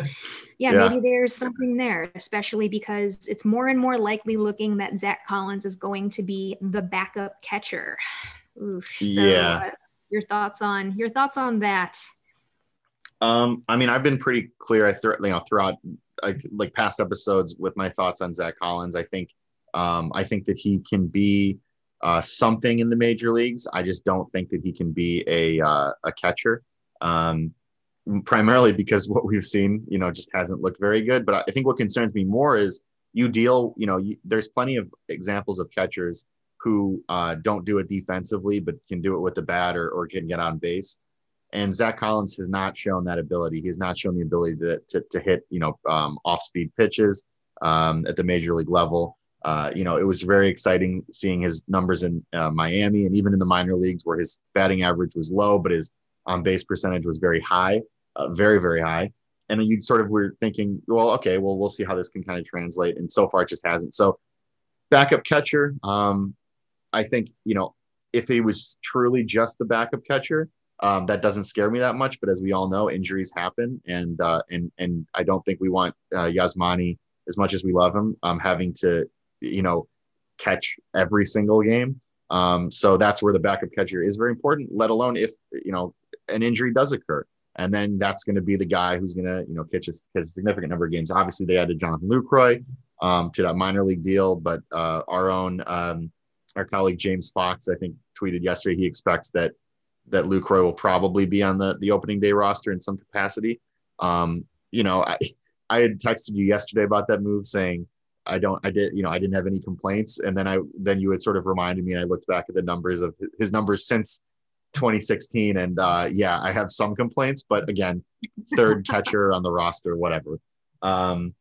yeah, yeah, maybe there's something there, especially because it's more and more likely looking that Zach Collins is going to be the backup catcher. Oof. So, yeah. Uh, your thoughts on your thoughts on that? Um, I mean, I've been pretty clear. I th- you know throughout I, like past episodes with my thoughts on Zach Collins. I think um, I think that he can be uh, something in the major leagues. I just don't think that he can be a uh, a catcher. Um, primarily because what we've seen, you know, just hasn't looked very good. But I think what concerns me more is you deal, you know, you, there's plenty of examples of catchers who uh, don't do it defensively, but can do it with the bat or, or can get on base. And Zach Collins has not shown that ability. He has not shown the ability to, to, to hit, you know, um, off speed pitches um, at the major league level. Uh, you know, it was very exciting seeing his numbers in uh, Miami and even in the minor leagues where his batting average was low, but his on base percentage was very high, uh, very, very high. And you sort of were thinking, well, okay, well, we'll see how this can kind of translate. And so far, it just hasn't. So, backup catcher, um, I think, you know, if he was truly just the backup catcher, um, that doesn't scare me that much. But as we all know, injuries happen, and uh, and and I don't think we want uh, Yasmani as much as we love him um, having to you know catch every single game. Um, so that's where the backup catcher is very important. Let alone if you know an injury does occur, and then that's going to be the guy who's going to you know catch a, catch a, significant number of games. Obviously, they added Jonathan Lucroy um, to that minor league deal, but uh, our own um, our colleague James Fox, I think, tweeted yesterday he expects that that Lucroy will probably be on the the opening day roster in some capacity. Um, you know, I I had texted you yesterday about that move saying I don't I did you know I didn't have any complaints. And then I then you had sort of reminded me and I looked back at the numbers of his numbers since 2016 and uh, yeah I have some complaints but again third catcher on the roster whatever. Um,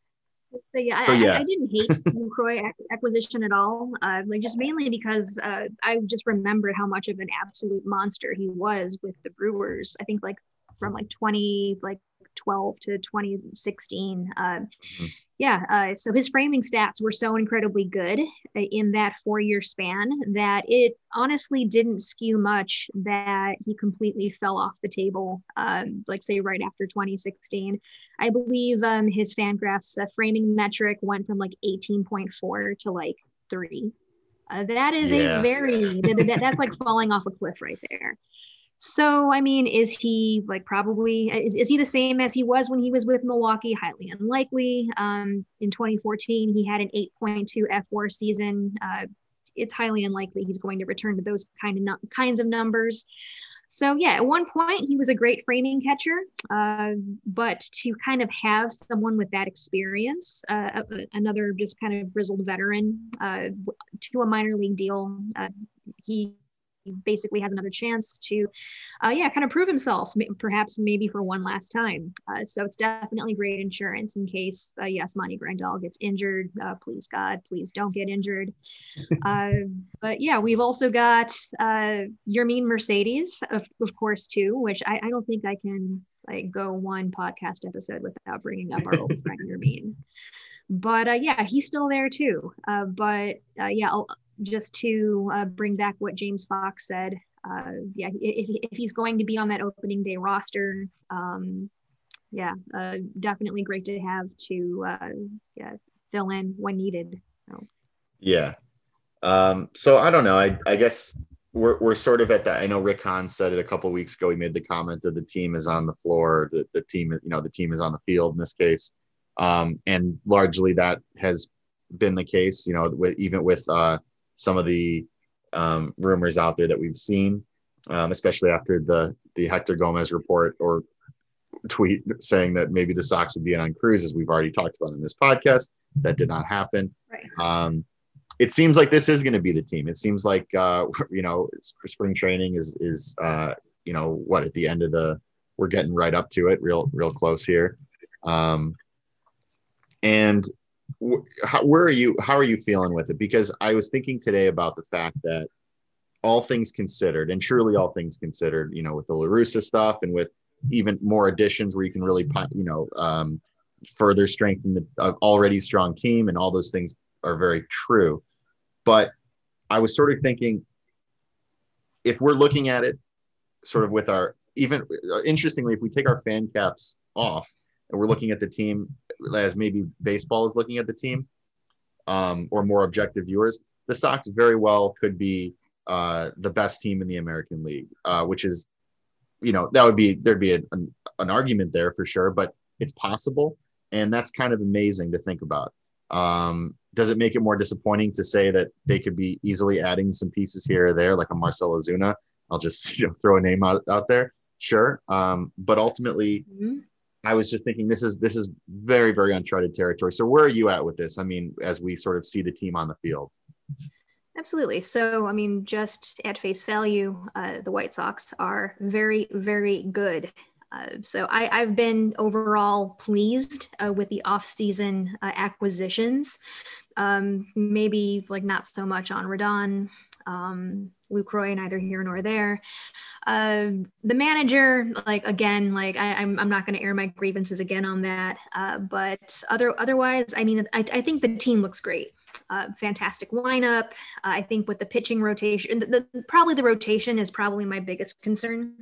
So yeah, So, yeah. I, I didn't hate Lucroy ac- acquisition at all. Uh, like just mainly because uh, I just remembered how much of an absolute monster he was with the Brewers. I think like from like 20 like 12 to 2016. Uh, Mhm. Yeah, uh, so his framing stats were so incredibly good uh, in that four-year span that it honestly didn't skew much that he completely fell off the table. Um, like say right after 2016. I believe um, his Fangraphs uh, framing metric went from like 18.4 to like three. Uh, that is Yeah. a very that- that's like falling off a cliff right there. So I mean, is he like probably is, is he the same as he was when he was with Milwaukee? Highly unlikely. Um, in 2014, he had an 8.2 fWAR season. Uh, it's highly unlikely he's going to return to those kind of nu- kinds of numbers. So yeah, at one point he was a great framing catcher, uh, but to kind of have someone with that experience, uh, another just kind of grizzled veteran, uh, to a minor league deal, uh, he basically has another chance to, uh, yeah, kind of prove himself, perhaps maybe for one last time. Uh, so it's definitely great insurance in case, uh, Yasmani Grandal gets injured. Uh, please God, please don't get injured. uh, but yeah, we've also got uh, Yermín Mercedes, of, of course, too, which I, I don't think I can like go one podcast episode without bringing up our old friend Yermín. But uh, yeah, he's still there too. Uh, but uh, yeah, I'll, just to uh, bring back what James Fox said, uh, yeah, if, if he's going to be on that opening day roster, um, yeah, uh, definitely great to have to uh, yeah fill in when needed. So. Yeah. Um, so I don't know. I, I guess we're, we're sort of at that. I know Rick Hahn said it a couple weeks ago. He made the comment that the team is on the floor, the, the team, you know, the team is on the field in this case. Um, and largely that has been the case, you know, with, even with uh, some of the um, rumors out there that we've seen, um, especially after the, the Hector Gomez report or tweet saying that maybe the Sox would be in on Cruz, as we've already talked about in this podcast. That did not happen. Right. Um, it seems like this is going to be the team. It seems like uh, you know spring training is is uh, you know what at the end of the we're getting right up to it, real real close here. Um, and how, where are you? How are you feeling with it? Because I was thinking today about the fact that all things considered, and truly all things considered, you know, with the La Russa stuff and with even more additions where you can really, you know, um, further strengthen the uh, already strong team, and all those things are very true. But I was sort of thinking, if we're looking at it, sort of with our even uh, interestingly, if we take our fan caps off and we're looking at the team as maybe baseball is looking at the team, um, or more objective viewers, the Sox very well could be uh, the best team in the American League, uh, which is, you know, that would be there'd be an, an argument there for sure, but it's possible, and that's kind of amazing to think about. Um, does it make it more disappointing to say that they could be easily adding some pieces here or there, like a Marcell Ozuna? I'll just you know, throw a name out, out there. Sure, um, but ultimately, I was just thinking this is this is very very uncharted territory. So where are you at with this? I mean, as we sort of see the team on the field. Absolutely. So, I mean, just at face value, uh, the White Sox are very, very good. Uh, so, I, I've been overall pleased uh, with the off-season uh, acquisitions. Um, maybe like not so much on Rodon, um, Lucroy, neither here nor there. Uh, the manager, like again, like I, I'm, I'm not going to air my grievances again on that. Uh, but other, otherwise, I mean, I, I think the team looks great uh, fantastic lineup. Uh, I think with the pitching rotation, the, the, probably the rotation is probably my biggest concern,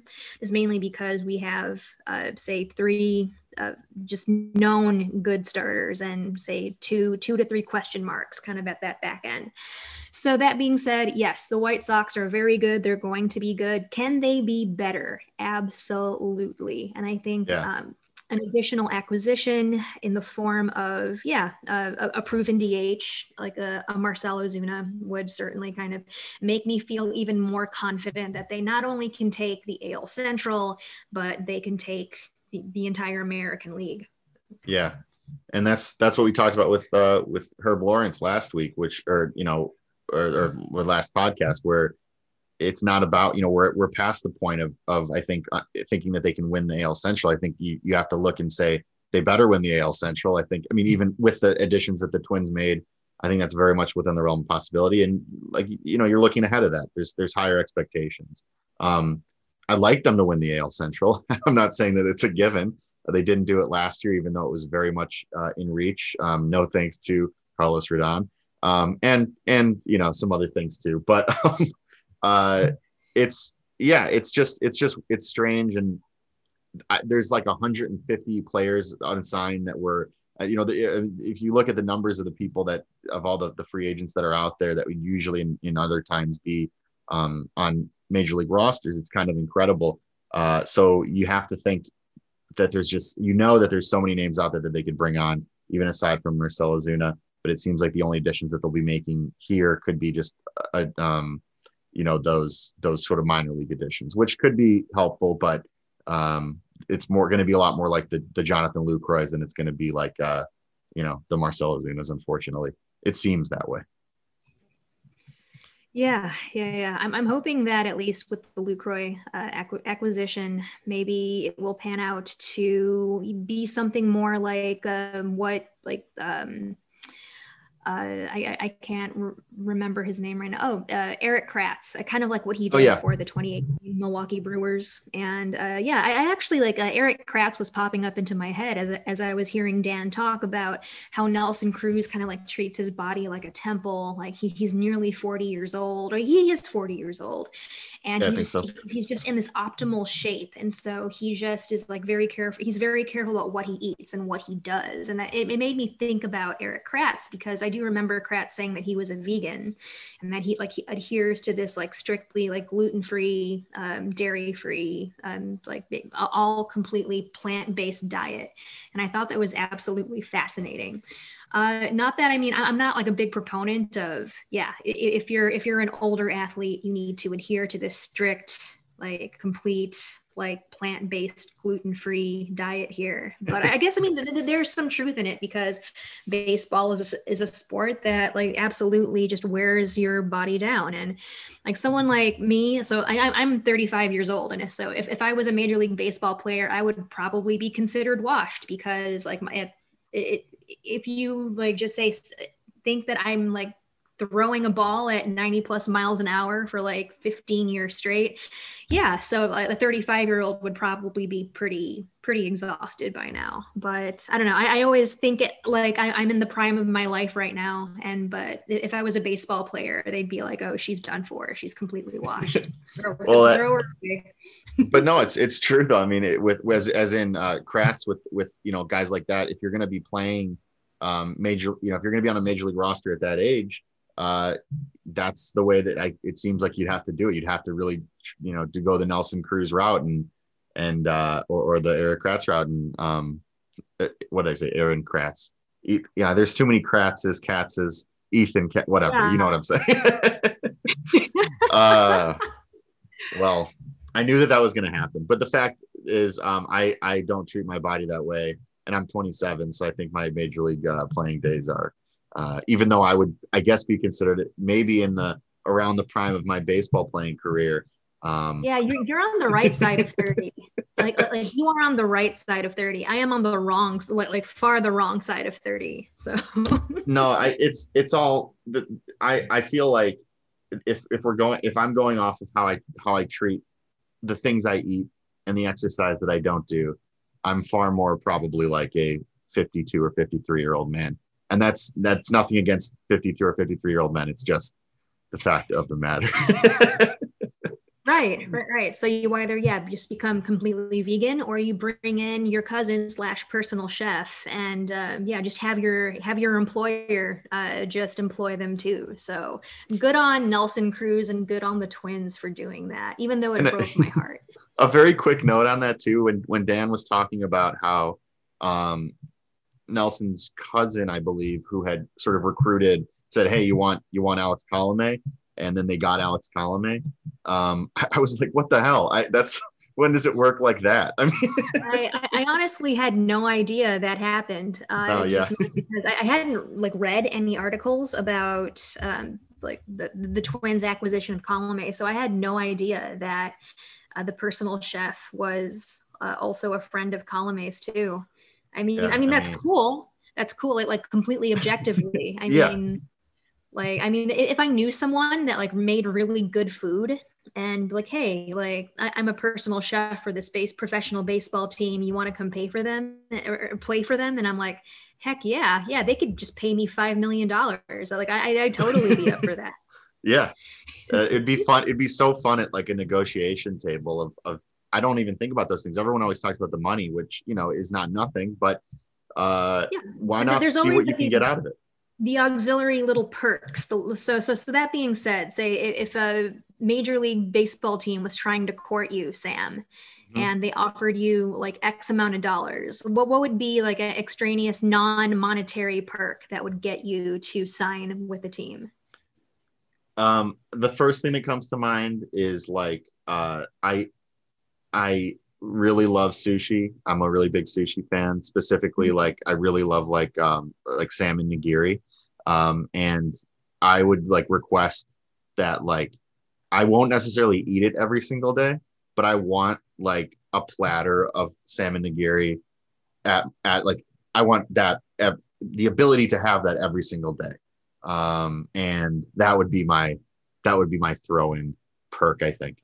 is mainly because we have, uh, say, three uh, just known good starters and say two two to three question marks kind of at that back end. So that being said, yes, the White Sox are very good. They're going to be good. Can they be better? Absolutely. And I think Yeah. um, an additional acquisition in the form of yeah a, a proven dh like a, a Marcell Ozuna would certainly kind of make me feel even more confident that they not only can take the al central but they can take the, the entire american league Yeah, and that's that's what we talked about with uh, with Herb Lawrence last week, which or you know or, or last podcast where it's not about you know we're we're past the point of of I think uh, thinking that they can win the AL Central. I think you you have to look and say they better win the AL Central. I think. I mean, even with the additions that the Twins made, I think that's very much within the realm of possibility. And like you know, you're looking ahead of that. There's there's higher expectations. Um, I'd like them to win the AL Central. I'm not saying that it's a given. They didn't do it last year, even though it was very much uh, in reach. Um, no thanks to Carlos Rodon, um, and and you know some other things too. But um, uh, it's yeah, it's just it's just it's strange, and I, there's like 150 players unsigned that were. Uh, you know, the, uh, if you look at the numbers of the people that of all the, the free agents that are out there that would usually in, in other times be um, on major league rosters, it's kind of incredible. Uh, so you have to think that there's just you know that there's so many names out there that they could bring on, even aside from Marcell Ozuna. But it seems like the only additions that they'll be making here could be just a, um, you know, those those sort of minor league additions, which could be helpful, but um, it's more going to be a lot more like the the Jonathan Lucroy's than it's going to be like uh, you know the Marcell Ozuna's. Unfortunately, it seems that way. Yeah, yeah, yeah. I'm, I'm hoping that at least with the Lucroy uh, acquisition, maybe it will pan out to be something more like um, what like um, uh, I, I can't re- remember his name right now. Oh, uh, Erik Kratz. I kind of like what he oh, did oh, yeah. for the 2018 Milwaukee Brewers. And uh, yeah, I, I, actually like uh, Erik Kratz was popping up into my head as, as I was hearing Dan talk about how Nelson Cruz kind of like treats his body like a temple. Like he, he's nearly 40 years old, or he is 40 years old and yeah, he's, so. he's just in this optimal shape. And so he just is like very careful he's very careful about what he eats and what he does. And that, it, it, made me think about Erik Kratz because i do remember kratz saying that he was a vegan and that he like he adheres to this like strictly like gluten-free um, dairy-free um, like all completely plant-based diet. And i thought that was absolutely fascinating uh, not that I mean I'm not like a big proponent of yeah. If you're if you're an older athlete, you need to adhere to this strict like complete like plant-based gluten-free diet here but i guess i mean th- th- there's some truth in it because baseball is a, is a sport that like absolutely just wears your body down and like someone like me so I, i'm 35 years old and so if, if i was a major league baseball player i would probably be considered washed because like my it, it if you like just say think that I'm like throwing a ball at 90 plus miles an hour for like 15 years straight yeah so a 35 year old would probably be pretty pretty exhausted by now. But i don't know i, I always think it like I, am in the prime of my life right now and but if i was a baseball player they'd be like oh she's done for. She's completely washed. Well, that, but no it's it's true though i mean it, with as, as in uh kratz with with you know guys like that if you're going to be playing um, major, you know, if you're going to be on a major league roster at that age, uh, that's the way that I, it seems like you'd have to do it. You'd have to really, you know, to go the Nelson Cruz route and, and, uh, or, or the Erik Kratz route. And, um, uh, what did I say? Aaron Kratz. Yeah. There's too many Kratzes, Katzes, Ethan, whatever, yeah. you know what I'm saying? uh, well, I knew that that was going to happen, but the fact is, um, I, I don't treat my body that way and I'm 27, so I think my major league uh, playing days are, uh, even though I would, I guess, be considered maybe in the around the prime of my baseball playing career. Um, yeah, you're, you're on the right side of 30. like, like you are on the right side of 30. I am on the wrong, like, like far the wrong side of 30. So no, I, it's, it's all the, I, I feel like if, if we're going, if I'm going off of how I, how I treat the things I eat and the exercise that I don't do, I'm far more probably like a 52 or 53 year old man. And that's that's nothing against 52 or 53 year old men. It's just the fact of the matter. right, right, right. So you either yeah just become completely vegan, or you bring in your cousin slash personal chef, and uh, yeah, just have your have your employer uh, just employ them too. So good on Nelson Cruz and good on the twins for doing that, even though it and broke my heart a very quick note on that too. When when Dan was talking about how um, Nelson's cousin, I believe, who had sort of recruited, said, "Hey, you want you want Alex Colome?" And then they got Alex Colome. Um, I, I was like, "What the hell?" I, that's when does it work like that? I mean, I, I, honestly had no idea that happened. Uh, oh yeah, because I, I, hadn't like read any articles about um, like the the twins' acquisition of Colome, so I had no idea that uh, the personal chef was uh, also a friend of Colome's too. I mean, Yeah, I mean that's mean- cool. That's cool. Like, like completely objectively. I Yeah. mean, like, I mean, if I knew someone that like made really good food and like, hey, like I, I'm a personal chef for this base professional baseball team. You want to come pay for them or, play for them? And I'm like, heck yeah, yeah. They could just pay me five million dollars. Like, I, I- I'd totally be up for that. Yeah, uh, it'd be fun. It'd be so fun at like a negotiation table of of. I don't even think about those things. Everyone always talks about the money, which you know is not nothing, but uh, Yeah, why but not see what you can get out of it? The auxiliary little perks. The, so, so, so that being said, say if a major league baseball team was trying to court you, Sam, Mhm. and they offered you like X amount of dollars, what, what would be like an extraneous non-monetary perk that would get you to sign with the team? Um, the first thing that comes to mind is like uh, I I really love sushi. I'm a really big sushi fan. Specifically, Mhm. like I really love like um, like salmon nigiri, um, and I would like request that like I won't necessarily eat it every single day, but I want like a platter of salmon nigiri at at like I want that ev- the ability to have that every single day um, and that would be my that would be my throw-in perk, I think.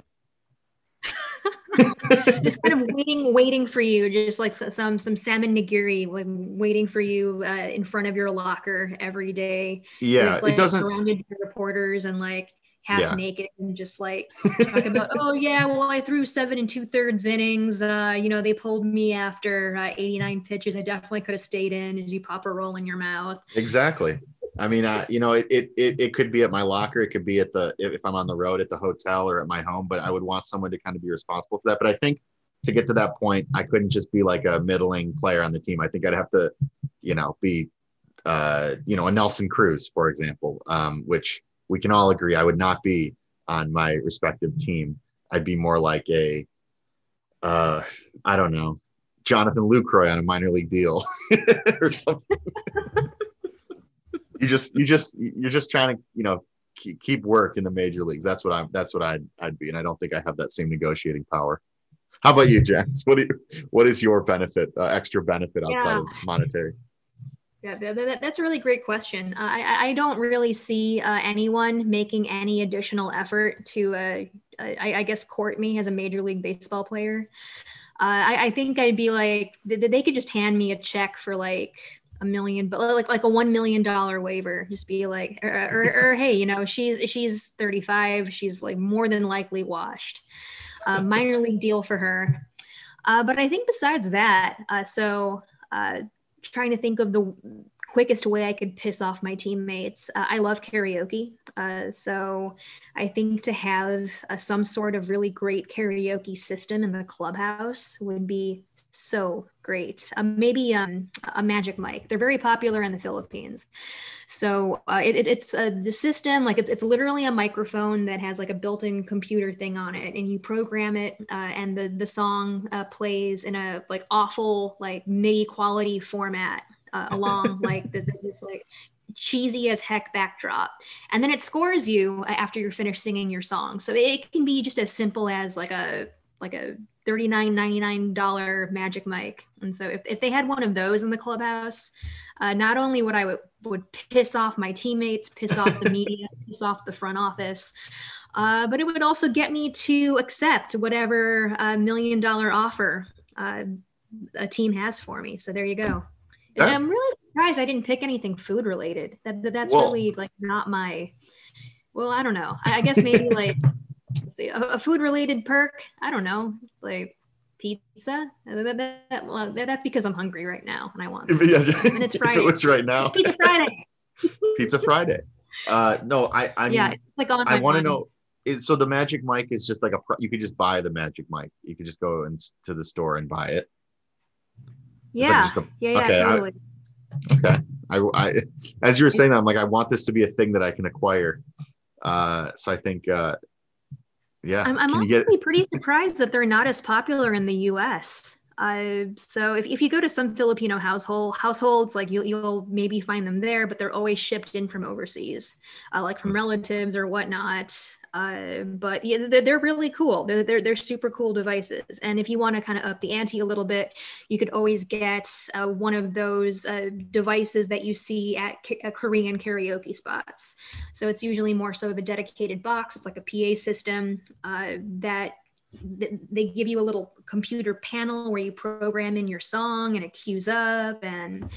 Just kind of waiting, waiting for you, just like some some salmon nigiri, waiting for you uh, in front of your locker every day. Yeah, just, like, it doesn't. surrounded by reporters and like half Yeah. naked and just like talk about oh yeah well i threw seven and two thirds innings uh you know they pulled me after uh, 89 pitches i definitely could have stayed in as you pop a roll in your mouth Exactly. I mean, uh, you know, it, it it it could be at my locker, it could be at the if I'm on the road at the hotel or at my home, but I would want someone to kind of be responsible for that. But I think to get to that point, I couldn't just be like a middling player on the team. I think I'd have to, you know, be, uh, you know, a Nelson Cruz, for example, um, which we can all agree I would not be on my respective team. I'd be more like a, uh, I don't know, Jonathan Lucroy on a minor league deal or something. you just, you just, you're just trying to, you know, keep, keep work in the major leagues. That's what I'm, that's what I'd, I'd be. And I don't think I have that same negotiating power. How about you, Jax? What do you, what is your benefit, uh, extra benefit outside Yeah. of monetary? yeah that, that- that's a really great question uh, I, I- don't really see uh, anyone making any additional effort to uh, I, I guess court me as a major league baseball player uh, I, I think i'd be like th- th- they could just hand me a check for like a million but like like a one million dollar waiver just be like or, or, or hey you know she's she's 35 she's like more than likely washed uh, minor league deal for her uh, but i think besides that uh, so uh, trying to think of the quickest way I could piss off my teammates. Uh, I love karaoke. Uh, so I think to have uh, some sort of really great karaoke system in the clubhouse would be so great. Um, maybe um, a magic mic. They're very popular in the Philippines. So uh, it, it- it's uh, the system, like it's, it's literally a microphone that has like a built-in computer thing on it and you program it uh, and the, the song uh, plays in a like awful, like MIDI quality format uh, along like this, this like cheesy as heck backdrop and then it scores you after you're finished singing your song so it can be just as simple as like a like a $39.99 magic mic. And so if, if they had one of those in the clubhouse uh, not only would i would, would piss off my teammates piss off the media piss off the front office uh, but it would also get me to accept whatever uh, million dollar offer uh, a team has for me. So there you go. And i'm really surprised i didn't pick anything food related. That, that- that's Well- really like not my well i don't know. I, I guess maybe like see a, a food related perk i don't know like pizza That- that- that- well, that- that's because i'm hungry right now and i want. Yeah, And it's Friday. it was right now. it's pizza friday Pizza Friday. Uh, no, I, I mean, yeah like on I want to know. Is, so the magic mic is just like a. pro- You could just buy the magic mic. You could just go and to the store and buy it. It's like yeah a- yeah yeah okay, I- totally Okay. I, I, as you were saying that, I'm like, I want this to be a thing that I can acquire. Uh, so I think, uh, yeah. I'm, I'm honestly get? pretty surprised that they're not as popular in the U.S. Uh, so if, if you go to some Filipino household households, like you'll, you'll maybe find them there, but they're always shipped in from overseas, uh, like from relatives or whatnot. Uh, but yeah, they're, they're, really cool. They're, they're, they're super cool devices. And if you want to kind of up the ante a little bit, you could always get uh, one of those uh, devices that you see at uh, Korean karaoke spots. So it's usually more so of a dedicated box. It's like a PA system uh, that they give you a little computer panel where you program in your song and it queues up and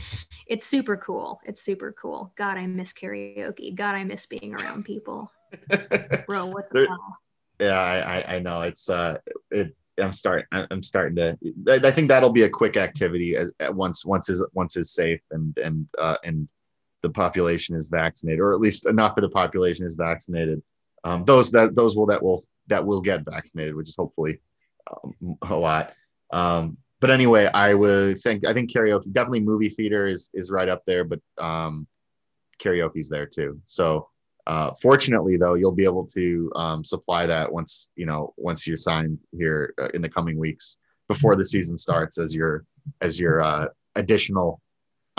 it's super cool. It's super cool. God i miss karaoke. God i miss being around people. Bro what the hell? Yeah I, I know. It's uh it i'm starting i'm starting to i think that'll be a quick activity once once is once it's safe and and uh and the population is vaccinated or at least enough of the population is vaccinated. Um those that those will that will that will get vaccinated, which is hopefully um, a lot. Um, but anyway, I would think I think karaoke definitely movie theater is is right up there, but um, karaoke's there too. So uh, fortunately, though, you'll be able to um, supply that once you know once you're signed here uh, in the coming weeks before the season starts as your as your uh, additional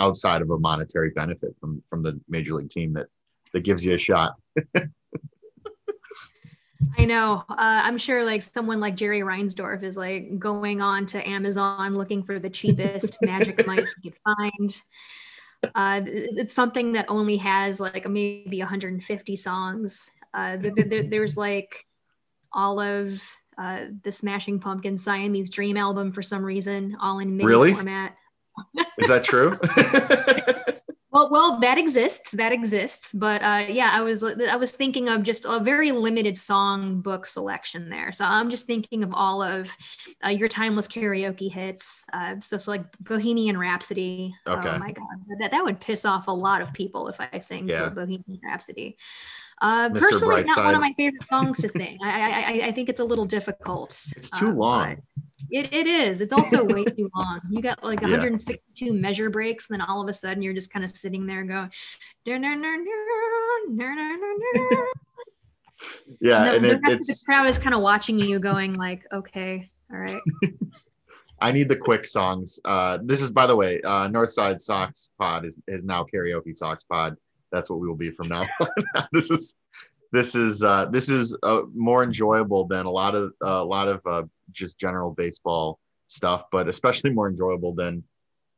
outside of a monetary benefit from from the major league team that that gives you a shot. I know. Uh, I'm sure like someone like Jerry Reinsdorf is like going on to Amazon looking for the cheapest magic mic he could find. Uh, it's something that only has like maybe 150 songs. Uh, there, there's like all of uh, the Smashing Pumpkins Siamese Dream album for some reason, all in MIDI really? format. Is that true? Well, well, that exists. That exists. But uh, yeah, I was I was thinking of just a very limited song book selection there. So I'm just thinking of all of uh, your timeless karaoke hits. Uh, so, so like Bohemian Rhapsody. Oh okay. Oh my god, that that would piss off a lot of people if I sang yeah. Bohemian Rhapsody. Uh, personally, Brightside. not one of my favorite songs to sing. I, I I think it's a little difficult. It's too uh, long. It, it is. It's also way too long. You got like 162 yeah. measure breaks, and then all of a sudden you're just kind of sitting there going, yeah, and, the, and the it, the crowd is kind of watching you, going like, okay, all right. I need the quick songs. Uh, this is, by the way, uh, Northside Sox Pod is is now karaoke Sox Pod. That's what we will be from now on. this is this is uh, this is uh, more enjoyable than a lot of uh, a lot of uh, just general baseball stuff, but especially more enjoyable than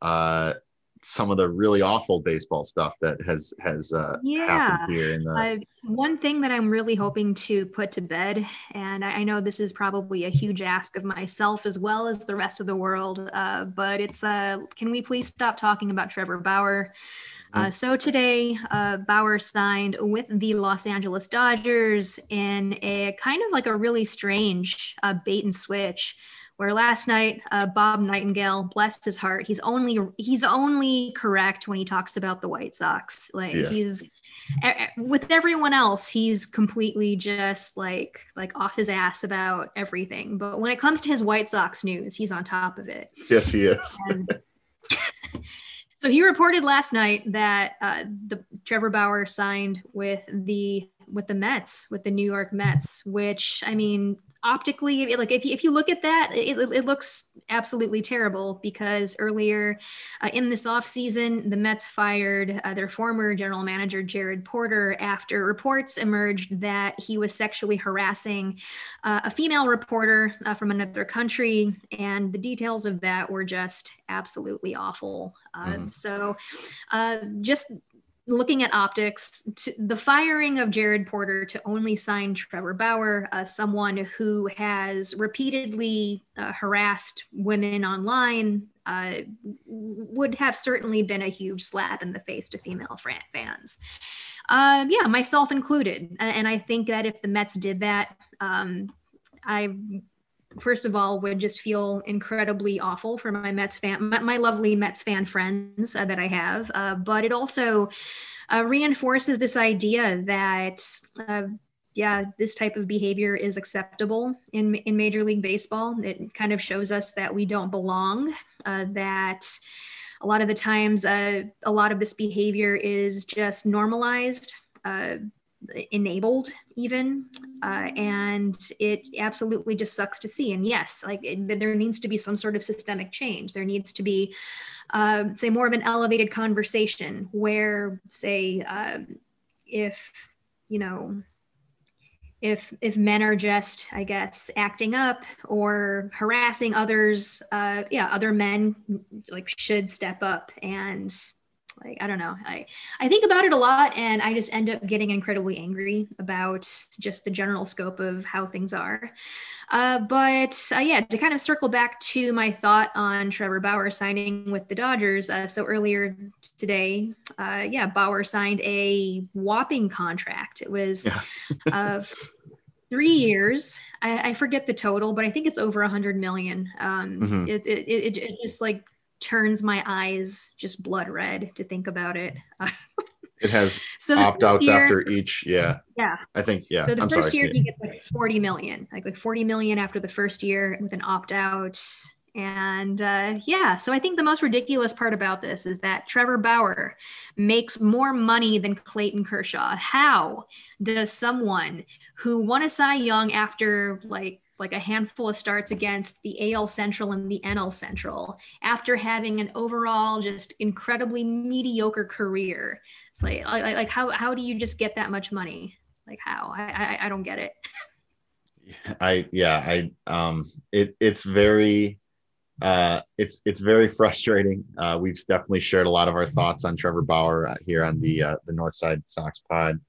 uh, some of the really awful baseball stuff that has has uh, yeah. happened here. In the- uh, one thing that I'm really hoping to put to bed, and I, I, know this is probably a huge ask of myself as well as the rest of the world, uh, but it's uh, can we please stop talking about Trevor Bauer? Uh, mm. so today, uh, Bauer signed with the Los Angeles Dodgers in a kind of like a really strange uh, bait and switch. Where last night, uh, Bob Nightingale, blessed his heart, he's only he's only correct when he talks about the White Sox. Like yes. he's with everyone else, he's completely just like like off his ass about everything. But when it comes to his White Sox news, he's on top of it. Yes, he is. So he reported last night that uh, the Trevor Bauer signed with the with the Mets, with the New York Mets, which I mean, optically like if you, if you look at that it, it looks absolutely terrible because earlier uh, in this offseason the mets fired uh, their former general manager jared porter after reports emerged that he was sexually harassing uh, a female reporter uh, from another country and the details of that were just absolutely awful mm. so uh, just looking at optics, the firing of Jared Porter to only sign Trevor Bauer, uh, someone who has repeatedly uh, harassed women online, uh, would have certainly been a huge slap in the face to female fans. Uh, yeah, myself included. And I think that if the Mets did that, um, I first of all would just feel incredibly awful for my Mets fan, my, my lovely Mets fan friends uh, that I have. Uh, but it also uh, reinforces this idea that, uh, yeah, this type of behavior is acceptable in in Major League Baseball. It kind of shows us that we don't belong. Uh, that a lot of the times, uh, a lot of this behavior is just normalized enabled even uh, and it absolutely just sucks to see. And yes like it, there needs to be some sort of systemic change. There needs to be uh, say more of an elevated conversation where say uh, if you know if if men are just i guess acting up or harassing others uh yeah other men like should step up and like i don't know. I i think about it a lot and i just end up getting incredibly angry about just the general scope of how things are. Uh, but uh, yeah to kind of circle back to my thought on trevor bauer signing with the dodgers uh, so earlier today uh, yeah bauer signed a whopping contract. It was yeah. of three years. I, I, forget the total but i think it's over a hundred million. Um, mm-hmm. it, it, it, it just like turns my eyes just blood red to think about it. it has so opt outs after each. Yeah. Yeah. I think, yeah. So the I'm first sorry. year he gets like 40 million, like like 40 million after the first year with an opt out. And uh, yeah, so I think the most ridiculous part about this is that Trevor Bauer makes more money than Clayton Kershaw. How does someone who won a Cy Young after like like a handful of starts against the AL Central and the NL Central after having an overall just incredibly mediocre career. It's like, like, how, how do you just get that much money? Like how, I, I, I don't get it. I, yeah, I, um, it, it's very, uh, it's, it's very frustrating. Uh, we've definitely shared a lot of our thoughts on Trevor Bauer uh, here on the, uh, the Northside Sox pod.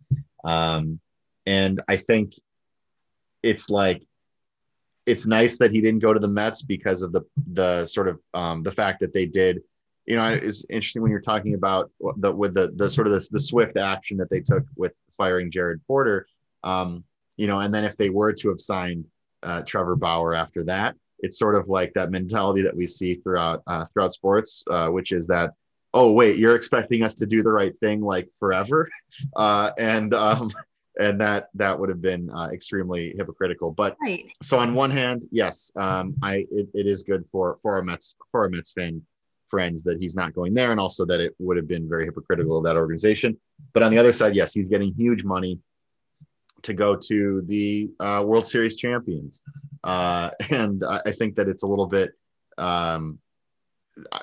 Um, and I think it's like it's nice that he didn't go to the Mets because of the the sort of um, the fact that they did. You know, it's interesting when you're talking about the with the the sort of the, the swift action that they took with firing Jared Porter. Um, you know, and then if they were to have signed uh, Trevor Bauer after that, it's sort of like that mentality that we see throughout uh, throughout sports, uh, which is that oh wait, you're expecting us to do the right thing like forever, uh, and um, and that that would have been uh, extremely hypocritical. But right. so on one hand, yes, um, I it, it is good for for our Mets for our Mets fan friends that he's not going there, and also that it would have been very hypocritical of that organization. But on the other side, yes, he's getting huge money to go to the uh, World Series champions, uh, and I, think that it's a little bit, um,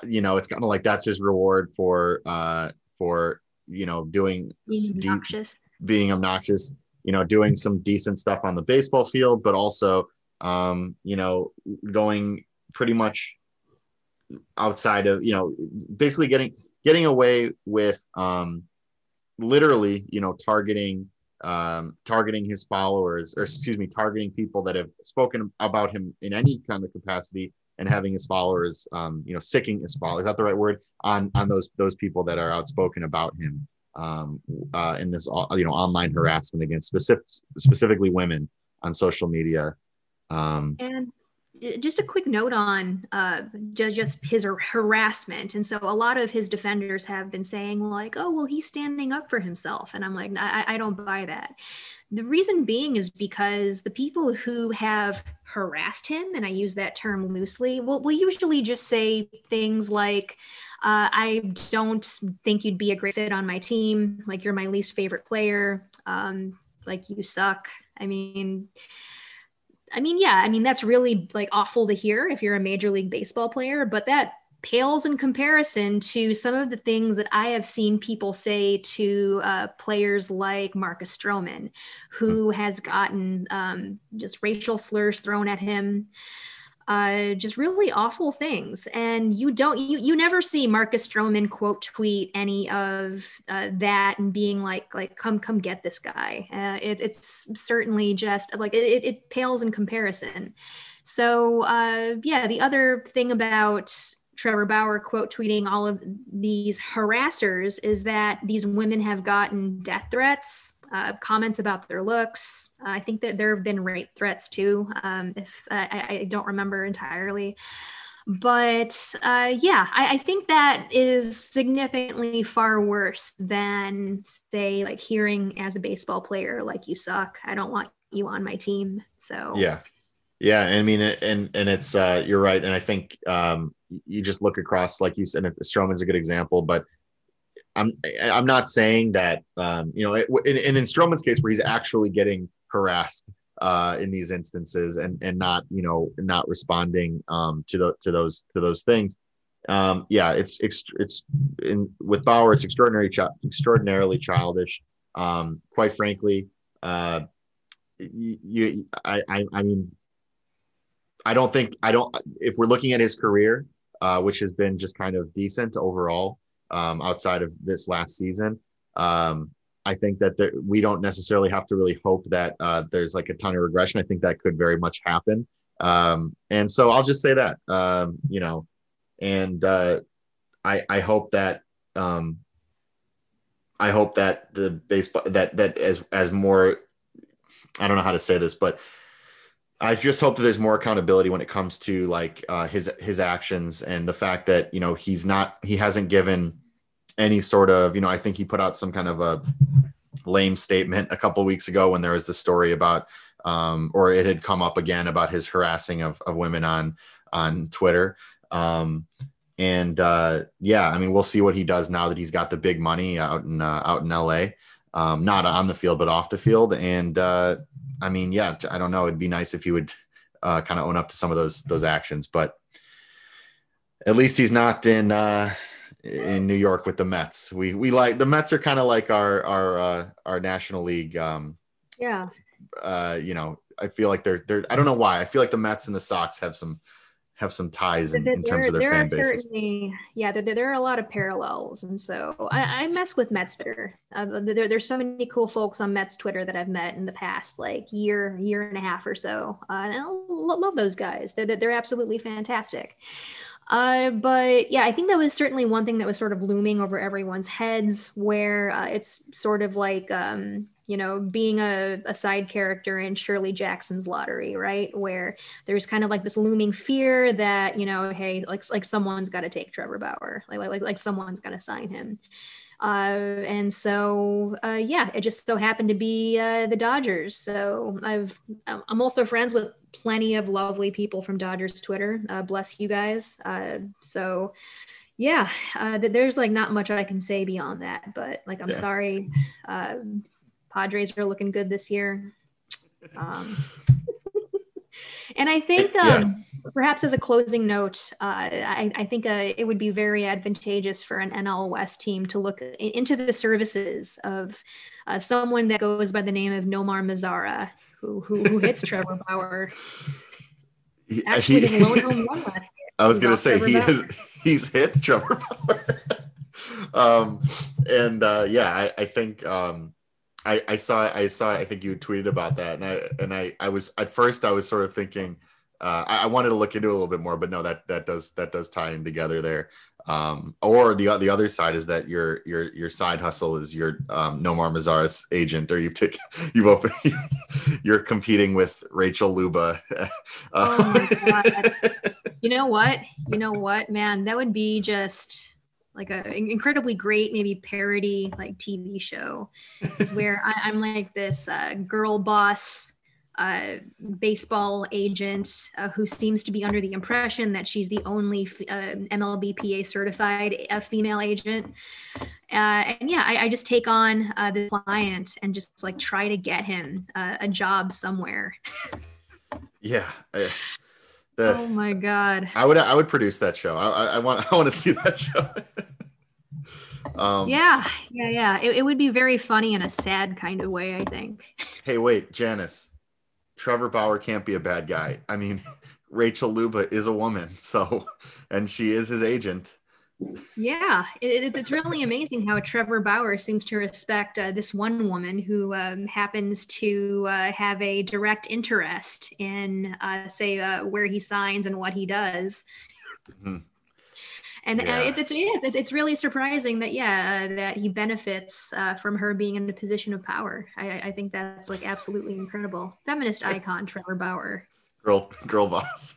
you know, it's kind of like that's his reward for uh, for you know doing obnoxious being obnoxious you know doing some decent stuff on the baseball field but also um you know going pretty much outside of you know basically getting getting away with um literally you know targeting um targeting his followers or excuse me targeting people that have spoken about him in any kind of capacity and having his followers, um, you know, sicking his followers. Is that the right word? On on those those people that are outspoken about him um, uh, in this, uh, you know, online harassment against specific, specifically women on social media. Um, and just a quick note on uh, just, just his harassment. And so a lot of his defenders have been saying like, oh, well, he's standing up for himself. And I'm like, I, I don't buy that. The reason being is because the people who have harassed him, and I use that term loosely, will, will usually just say things like, uh, I don't think you'd be a great fit on my team. Like, you're my least favorite player. Um, like, you suck. I mean, I mean, yeah, I mean, that's really like awful to hear if you're a major league baseball player, but that pales in comparison to some of the things that I have seen people say to uh, players like Marcus Stroman, who hmm. has gotten um, just racial slurs thrown at him. Uh, just really awful things. And you don't, you, you never see Marcus Stroman quote tweet any of uh, that and being like, like, come, come get this guy. Uh, it, it's certainly just like, it, it pales in comparison. So uh, yeah, the other thing about Trevor Bauer quote tweeting all of these harassers is that these women have gotten death threats, uh, comments about their looks. Uh, I think that there have been rape threats too, um, if uh, I, I, don't remember entirely. But uh, yeah, I, I, think that is significantly far worse than, say, like hearing as a baseball player, like you suck. I don't want you on my team. So yeah, yeah. I mean, and and it's uh, you're right, and I think um, you just look across, like you said, Stroman's a good example, but I'm I'm not saying that um, you know in, in in Stroman's case where he's actually getting harassed uh, in these instances and and not you know not responding um, to the to those to those things. Um, yeah, it's it's it's in with Bauer, it's extraordinary extraordinarily childish. Um, quite frankly, uh, you, you I, I I mean, I don't think I don't if we're looking at his career, uh, which has been just kind of decent overall um, outside of this last season. Um, I think that there, we don't necessarily have to really hope that uh, there's like a ton of regression. I think that could very much happen. Um, and so I'll just say that, um, you know, and uh, I, I hope that um, I hope that the baseball that that as as more I don't know how to say this, but I just hope that there's more accountability when it comes to like uh, his his actions and the fact that you know he's not he hasn't given any sort of you know I think he put out some kind of a lame statement a couple weeks ago when there was the story about um, or it had come up again about his harassing of, of women on on Twitter. Um, and uh, yeah, I mean we'll see what he does now that he's got the big money out in uh, out in LA, um, not on the field but off the field. And uh, I mean, yeah, I don't know. It'd be nice if he would uh, kind of own up to some of those those actions, but at least he's not in uh, in New York with the Mets. We we like the Mets are kind of like our our uh, our National League. Um, yeah. Uh, you know, I feel like they're they're. I don't know why. I feel like the Mets and the Sox have some have some ties in, in terms of their fan bases. Certainly, yeah, there, there, are a lot of parallels, and so I, I mess with Mets Twitter. Uh, there, there's so many cool folks on Mets Twitter that I've met in the past like year, year and a half or so, uh, and I love those guys. They're they're absolutely fantastic. Uh, but yeah, I think that was certainly one thing that was sort of looming over everyone's heads, where uh, it's sort of like um, you know, being a, a side character in Shirley Jackson's Lottery, right? Where there's kind of like this looming fear that, you know, hey, like like someone's got to take Trevor Bauer, like like like someone's got to sign him. Uh, and so, uh, yeah, it just so happened to be uh, the Dodgers. So I've I'm also friends with plenty of lovely people from Dodgers Twitter. Uh, bless you guys. Uh, so yeah, uh, there's like not much I can say beyond that. But like, I'm yeah. sorry. Padres are looking good this year. Um, and I think um, yeah. Perhaps as a closing note, uh, I, I, think uh, it would be very advantageous for an NL West team to look into the services of uh, someone that goes by the name of Nomar Mazara, who, who, who hits Trevor Bauer. Actually, he, lone home run last year. I was going to say he has he's hit Trevor Bauer. um, and uh, yeah, I, I think um, I, I saw I saw I think you tweeted about that and I and I I was at first I was sort of thinking uh, I, I, wanted to look into it a little bit more but no that that does that does tie in together there. Um, or the the other side is that your your your side hustle is your um, Nomar Mazara's agent or you've taken you've opened you're competing with Rachel Luba. oh you know what? You know what man? That would be just like a incredibly great maybe parody like TV show. Is where I, am like this uh, girl boss uh, baseball agent uh, who seems to be under the impression that she's the only f- uh, MLBPA certified uh, female agent. Uh, and yeah, I, I, just take on uh, the client and just like try to get him a job somewhere. yeah. I, the, oh my god! I would I would produce that show. I, I want I want to see that show. um, yeah, yeah, yeah. It, it would be very funny in a sad kind of way. I think. Hey, wait, Janice. Trevor Bauer can't be a bad guy. I mean, Rachel Luba is a woman, so and she is his agent. Yeah, it, it's really amazing how Trevor Bauer seems to respect uh, this one woman who um, happens to uh, have a direct interest in, uh, say, uh, where he signs and what he does. Mm-hmm. And uh, yeah. it's, it's, it's, it's really surprising that, yeah, uh, that he benefits from her being in a position of power. I, I think that's like absolutely incredible. Feminist icon, Trevor Bauer. Girl, girl boss.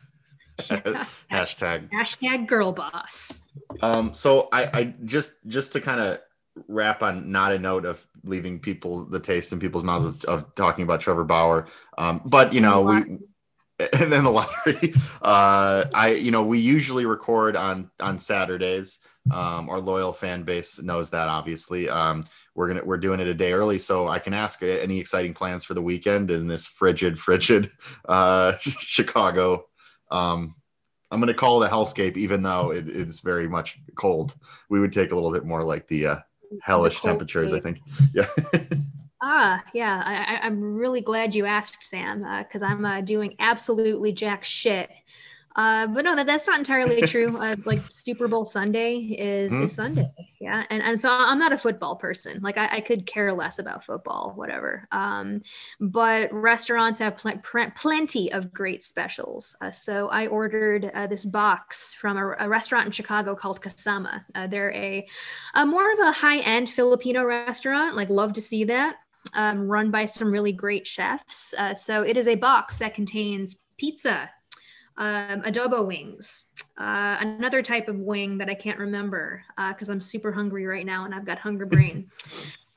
hashtag hashtag girl boss um so i i just just to kind of wrap on not a note of leaving people the taste in people's mouths of, of talking about trevor bauer um but you know we and then the lottery uh i you know we usually record on on saturdays Um, our loyal fan base knows that. Obviously, um, we're gonna we're doing it a day early, so I can ask any exciting plans for the weekend in this frigid, frigid uh, Chicago. Um, I'm gonna call it a hellscape, even though it, it's very much cold. We would take a little bit more like the uh, hellish cold temperatures. I think. Yeah. Ah, yeah. I, I'm really glad you asked, Sam, because I'm uh, doing absolutely jack shit. Uh, but no, that, that's not entirely true. Uh, like Super Bowl Sunday is, Mhm. is Sunday, yeah, and and so I'm not a football person. Like I, I could care less about football, whatever. Um, but restaurants have pl- pr- plenty of great specials. Uh, so I ordered uh, this box from a, a restaurant in Chicago called Kasama. Uh, they're a, a more of a high end Filipino restaurant. Like love to see that um, run by some really great chefs. Uh, so it is a box that contains pizza, um, adobo wings, uh, another type of wing that I can't remember because I'm super hungry right now and I've got hunger brain.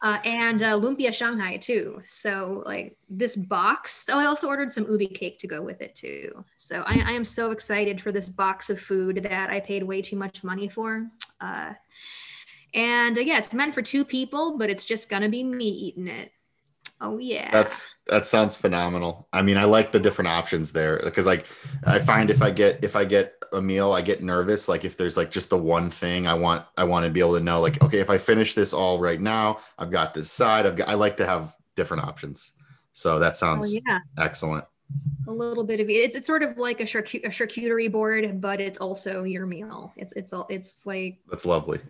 Uh, and uh, lumpia Shanghai too. So like this box. Oh, I also ordered some ube cake to go with it too. So I, I am so excited for this box of food that I paid way too much money for. Uh, and uh, yeah, it's meant for two people, but it's just gonna be me eating it. Oh yeah. That's that sounds phenomenal. I mean, I like the different options there because like I find if I get if I get a meal, I get nervous. Like if there's like just the one thing I want, I want to be able to know like, okay, if I finish this all right now, I've got this side. I've got I like to have different options. So that oh sounds yeah. excellent. A little bit of it's it's sort of like a, charcu- a charcuterie board, but it's also your meal. It's it's all it's like That's lovely.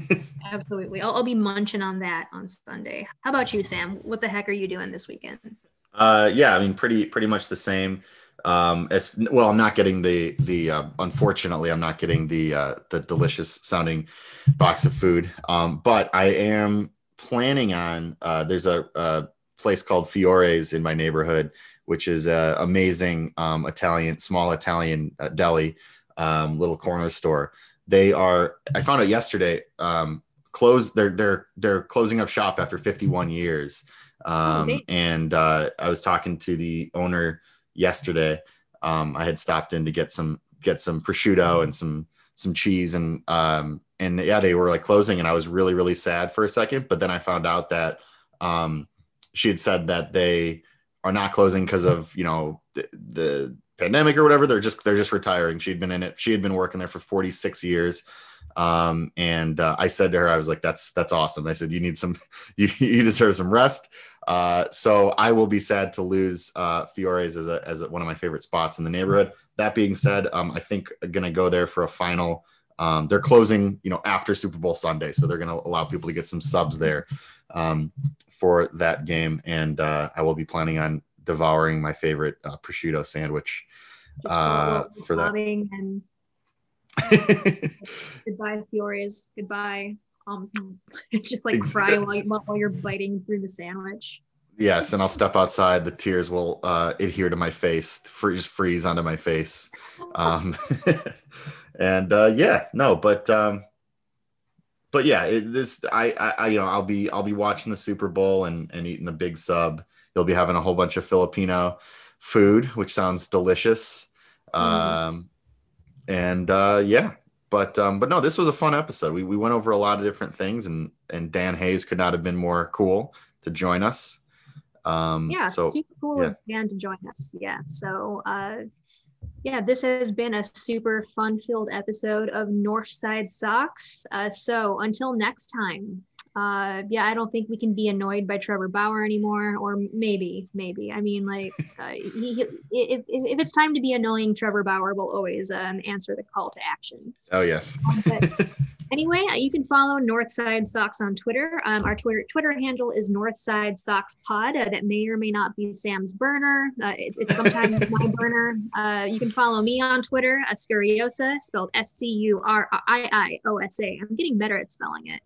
absolutely. I'll, I'll be munching on that on Sunday. How about you, Sam? What the heck are you doing this weekend? Uh, yeah, I mean, pretty pretty much the same. Um, as well, I'm not getting the the uh, unfortunately, I'm not getting the uh, the delicious sounding box of food. Um, but I am planning on. Uh, there's a, a place called Fiore's in my neighborhood, which is a amazing um, Italian small Italian uh, deli, um, little corner store. They are. I found out yesterday. Um, closed. They're they're they're closing up shop after 51 years. Um, and uh, I was talking to the owner yesterday. Um, I had stopped in to get some get some prosciutto and some some cheese and um, and yeah, they were like closing, and I was really really sad for a second. But then I found out that um, she had said that they are not closing because of you know the, the pandemic or whatever. They're just they're just retiring. She'd been in it. She had been working there for 46 years. Um, and uh, I said to her, I was like, "That's that's awesome." I said, "You need some, you, you deserve some rest." Uh, so I will be sad to lose uh, Fiore's as a, as a, one of my favorite spots in the neighborhood. That being said, um, I think I'm gonna go there for a final. Um, they're closing, you know, after Super Bowl Sunday, so they're gonna allow people to get some subs there um, for that game, and uh, I will be planning on devouring my favorite uh, prosciutto sandwich uh, for that. and goodbye, Fiore's. Goodbye. Um, just like cry while, you, while you're biting through the sandwich. yes, and I'll step outside. The tears will uh, adhere to my face, freeze, freeze onto my face. um, and uh, yeah, no, but um, but yeah, it, this I, I I you know I'll be I'll be watching the Super Bowl and and eating the big sub. You'll be having a whole bunch of Filipino food, which sounds delicious. Um, and uh, yeah, but um, but no, this was a fun episode. We we went over a lot of different things, and and Dan Hayes could not have been more cool to join us. Um, yeah, so super cool yeah. of Dan to join us. Yeah. So uh yeah, this has been a super fun-filled episode of Northside Sox. Uh, so until next time, uh, yeah, I don't think we can be annoyed by Trevor Bauer anymore, or maybe, maybe. I mean, like, uh, he, he, if, if it's time to be annoying, Trevor Bauer will always um, answer the call to action. oh yes, anyway, uh, you can follow Northside Sox on Twitter. Um, our Twitter Twitter handle is Northside Sox Pod. Uh, that may or may not be Sam's burner. Uh, it's, it's sometimes my burner. Uh, you can follow me on Twitter, Ascuriosa, spelled S C U R I I O S A. I'm getting better at spelling it.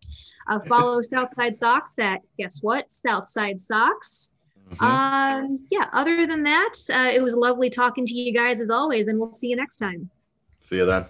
Uh, follow Southside Sox at guess what? Southside Sox. Mhm. Um, yeah. Other than that, uh, it was lovely talking to you guys as always, and we'll see you next time. see you then.